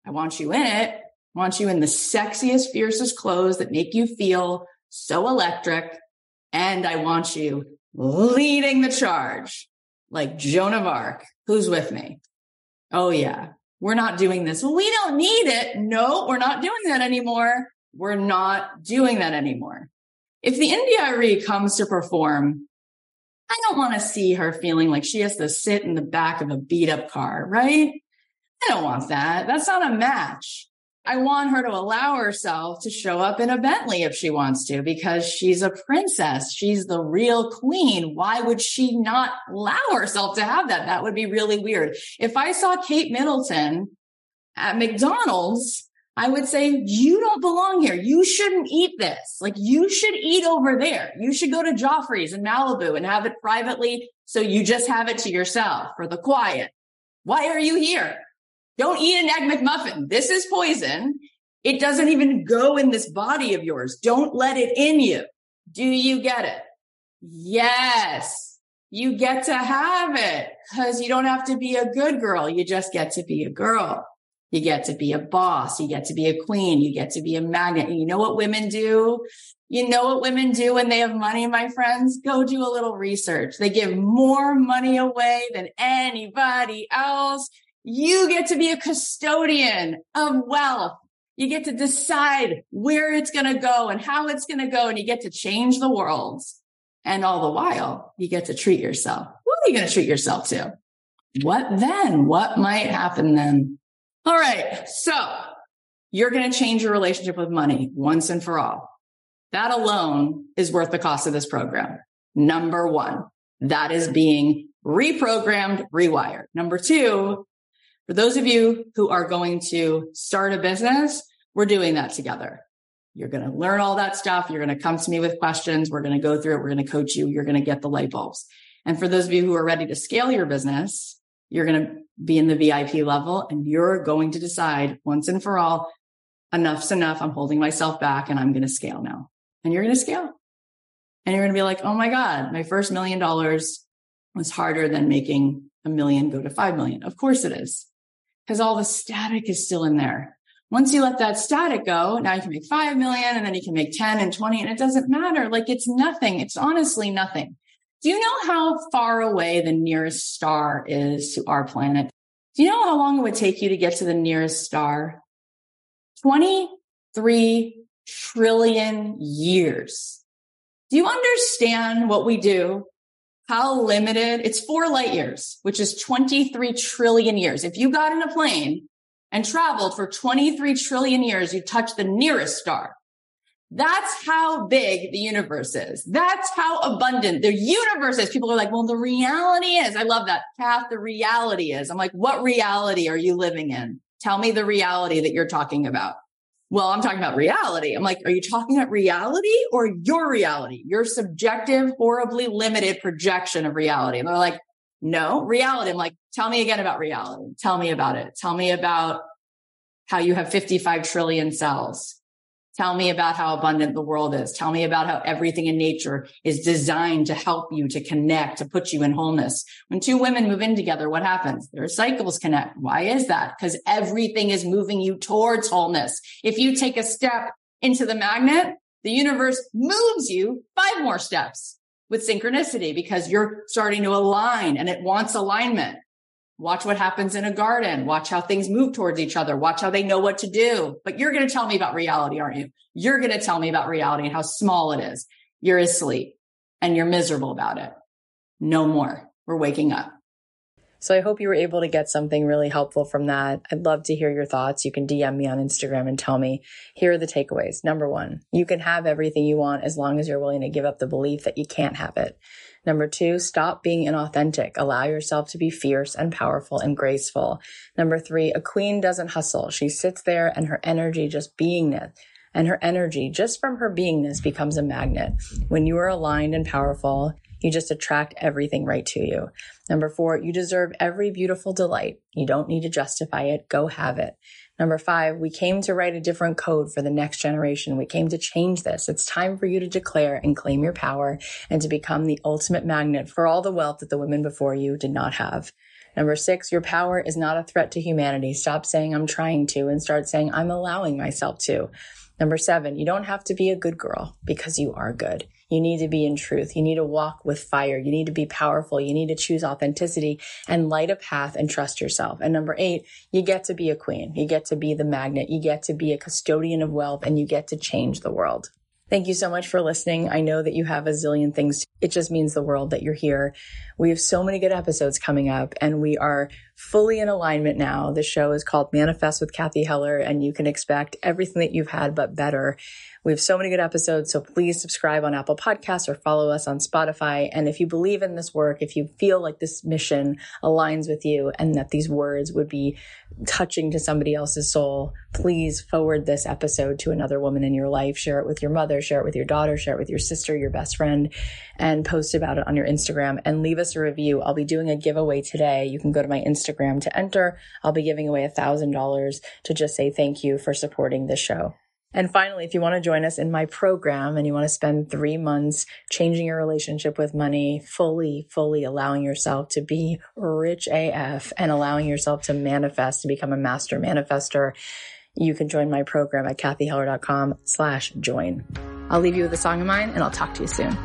I want you in it. I want you in the sexiest, fiercest clothes that make you feel so electric. And I want you leading the charge like Joan of Arc. Who's with me? Oh, yeah we're not doing this. We don't need it. No, we're not doing that anymore. We're not doing that anymore. If the India.Arie comes to perform, I don't want to see her feeling like she has to sit in the back of a beat up car, right? I don't want that. That's not a match. I want her to allow herself to show up in a Bentley if she wants to, because she's a princess. She's the real queen. Why would she not allow herself to have that? That would be really weird. If I saw Kate Middleton at McDonald's, I would say, you don't belong here. You shouldn't eat this. Like you should eat over there. You should go to Geoffrey's in Malibu and have it privately. So you just have it to yourself for the quiet. Why are you here? Don't eat an egg McMuffin. This is poison. It doesn't even go in this body of yours. Don't let it in you. Do you get it? Yes. You get to have it because you don't have to be a good girl. You just get to be a girl. You get to be a boss. You get to be a queen. You get to be a magnet. And you know what women do? You know what women do when they have money, my friends? Go do a little research. They give more money away than anybody else. You get to be a custodian of wealth. You get to decide where it's going to go and how it's going to go. And you get to change the world. And all the while, you get to treat yourself. What are you going to treat yourself to? What then? What might happen then? All right. So you're going to change your relationship with money once and for all. That alone is worth the cost of this program. Number one, that is being reprogrammed, rewired. Number two, for those of you who are going to start a business, we're doing that together. You're going to learn all that stuff. You're going to come to me with questions. We're going to go through it. We're going to coach you. You're going to get the light bulbs. And for those of you who are ready to scale your business, you're going to be in the VIP level and you're going to decide once and for all, enough's enough. I'm holding myself back and I'm going to scale now. And you're going to scale. And you're going to be like, oh my God, my first million dollars was harder than making a million go to 5 million. Of course it is because all the static is still in there. Once you let that static go, now you can make 5 million and then you can make 10 and 20 and it doesn't matter. Like it's nothing. It's honestly nothing. Do you know how far away the nearest star is to our planet? Do you know how long it would take you to get to the nearest star? 23 trillion years. Do you understand what we do how limited it's four light years, which is 23 trillion years. If you got in a plane and traveled for 23 trillion years, you touch the nearest star. That's how big the universe is. That's how abundant the universe is. People are like, well, the reality is, I love that. Kath, the reality is. I'm like, what reality are you living in? Tell me the reality that you're talking about well, I'm talking about reality. I'm like, are you talking about reality or your reality, your subjective, horribly limited projection of reality? And they're like, no, reality. I'm like, tell me again about reality. Tell me about it. Tell me about how you have 55 trillion cells. Tell me about how abundant the world is. Tell me about how everything in nature is designed to help you to connect, to put you in wholeness. When two women move in together, what happens? Their cycles connect. Why is that? Because everything is moving you towards wholeness. If you take a step into the magnet, the universe moves you five more steps with synchronicity because you're starting to align and it wants alignment. Watch what happens in a garden. Watch how things move towards each other. Watch how they know what to do. But you're going to tell me about reality, aren't you? You're going to tell me about reality and how small it is. You're asleep and you're miserable about it. No more. We're waking up. So I hope you were able to get something really helpful from that. I'd love to hear your thoughts. You can DM me on Instagram and tell me, here are the takeaways. Number one, you can have everything you want as long as you're willing to give up the belief that you can't have it. Number two, stop being inauthentic. Allow yourself to be fierce and powerful and graceful. Number three, a queen doesn't hustle. She sits there and her energy just beingness and her energy just from her beingness becomes a magnet. When you are aligned and powerful, you just attract everything right to you. Number four, you deserve every beautiful delight. You don't need to justify it. Go have it. Number five, we came to write a different code for the next generation. We came to change this. It's time for you to declare and claim your power and to become the ultimate magnet for all the wealth that the women before you did not have. Number six, your power is not a threat to humanity. Stop saying I'm trying to and start saying I'm allowing myself to. Number seven, you don't have to be a good girl because you are good. You need to be in truth. You need to walk with fire. You need to be powerful. You need to choose authenticity and light a path and trust yourself. And number eight, you get to be a queen. You get to be the magnet. You get to be a custodian of wealth and you get to change the world. Thank you so much for listening. I know that you have a zillion things. It just means the world that you're here. We have so many good episodes coming up and we are fully in alignment now. The show is called Manifest with Cathy Heller and you can expect everything that you've had, but better. We have so many good episodes. So please subscribe on Apple Podcasts or follow us on Spotify. And if you believe in this work, if you feel like this mission aligns with you and that these words would be touching to somebody else's soul, please forward this episode to another woman in your life. Share it with your mother, share it with your daughter, share it with your sister, your best friend, and post about it on your Instagram and leave us a review. I'll be doing a giveaway today. You can go to my Instagram to enter. I'll be giving away a thousand dollars to just say thank you for supporting this show. And finally, if you want to join us in my program and you want to spend three months changing your relationship with money, fully, fully allowing yourself to be rich AF and allowing yourself to manifest, to become a master manifester, you can join my program at cathyheller.com slash join. I'll leave you with a song of mine and I'll talk to you soon.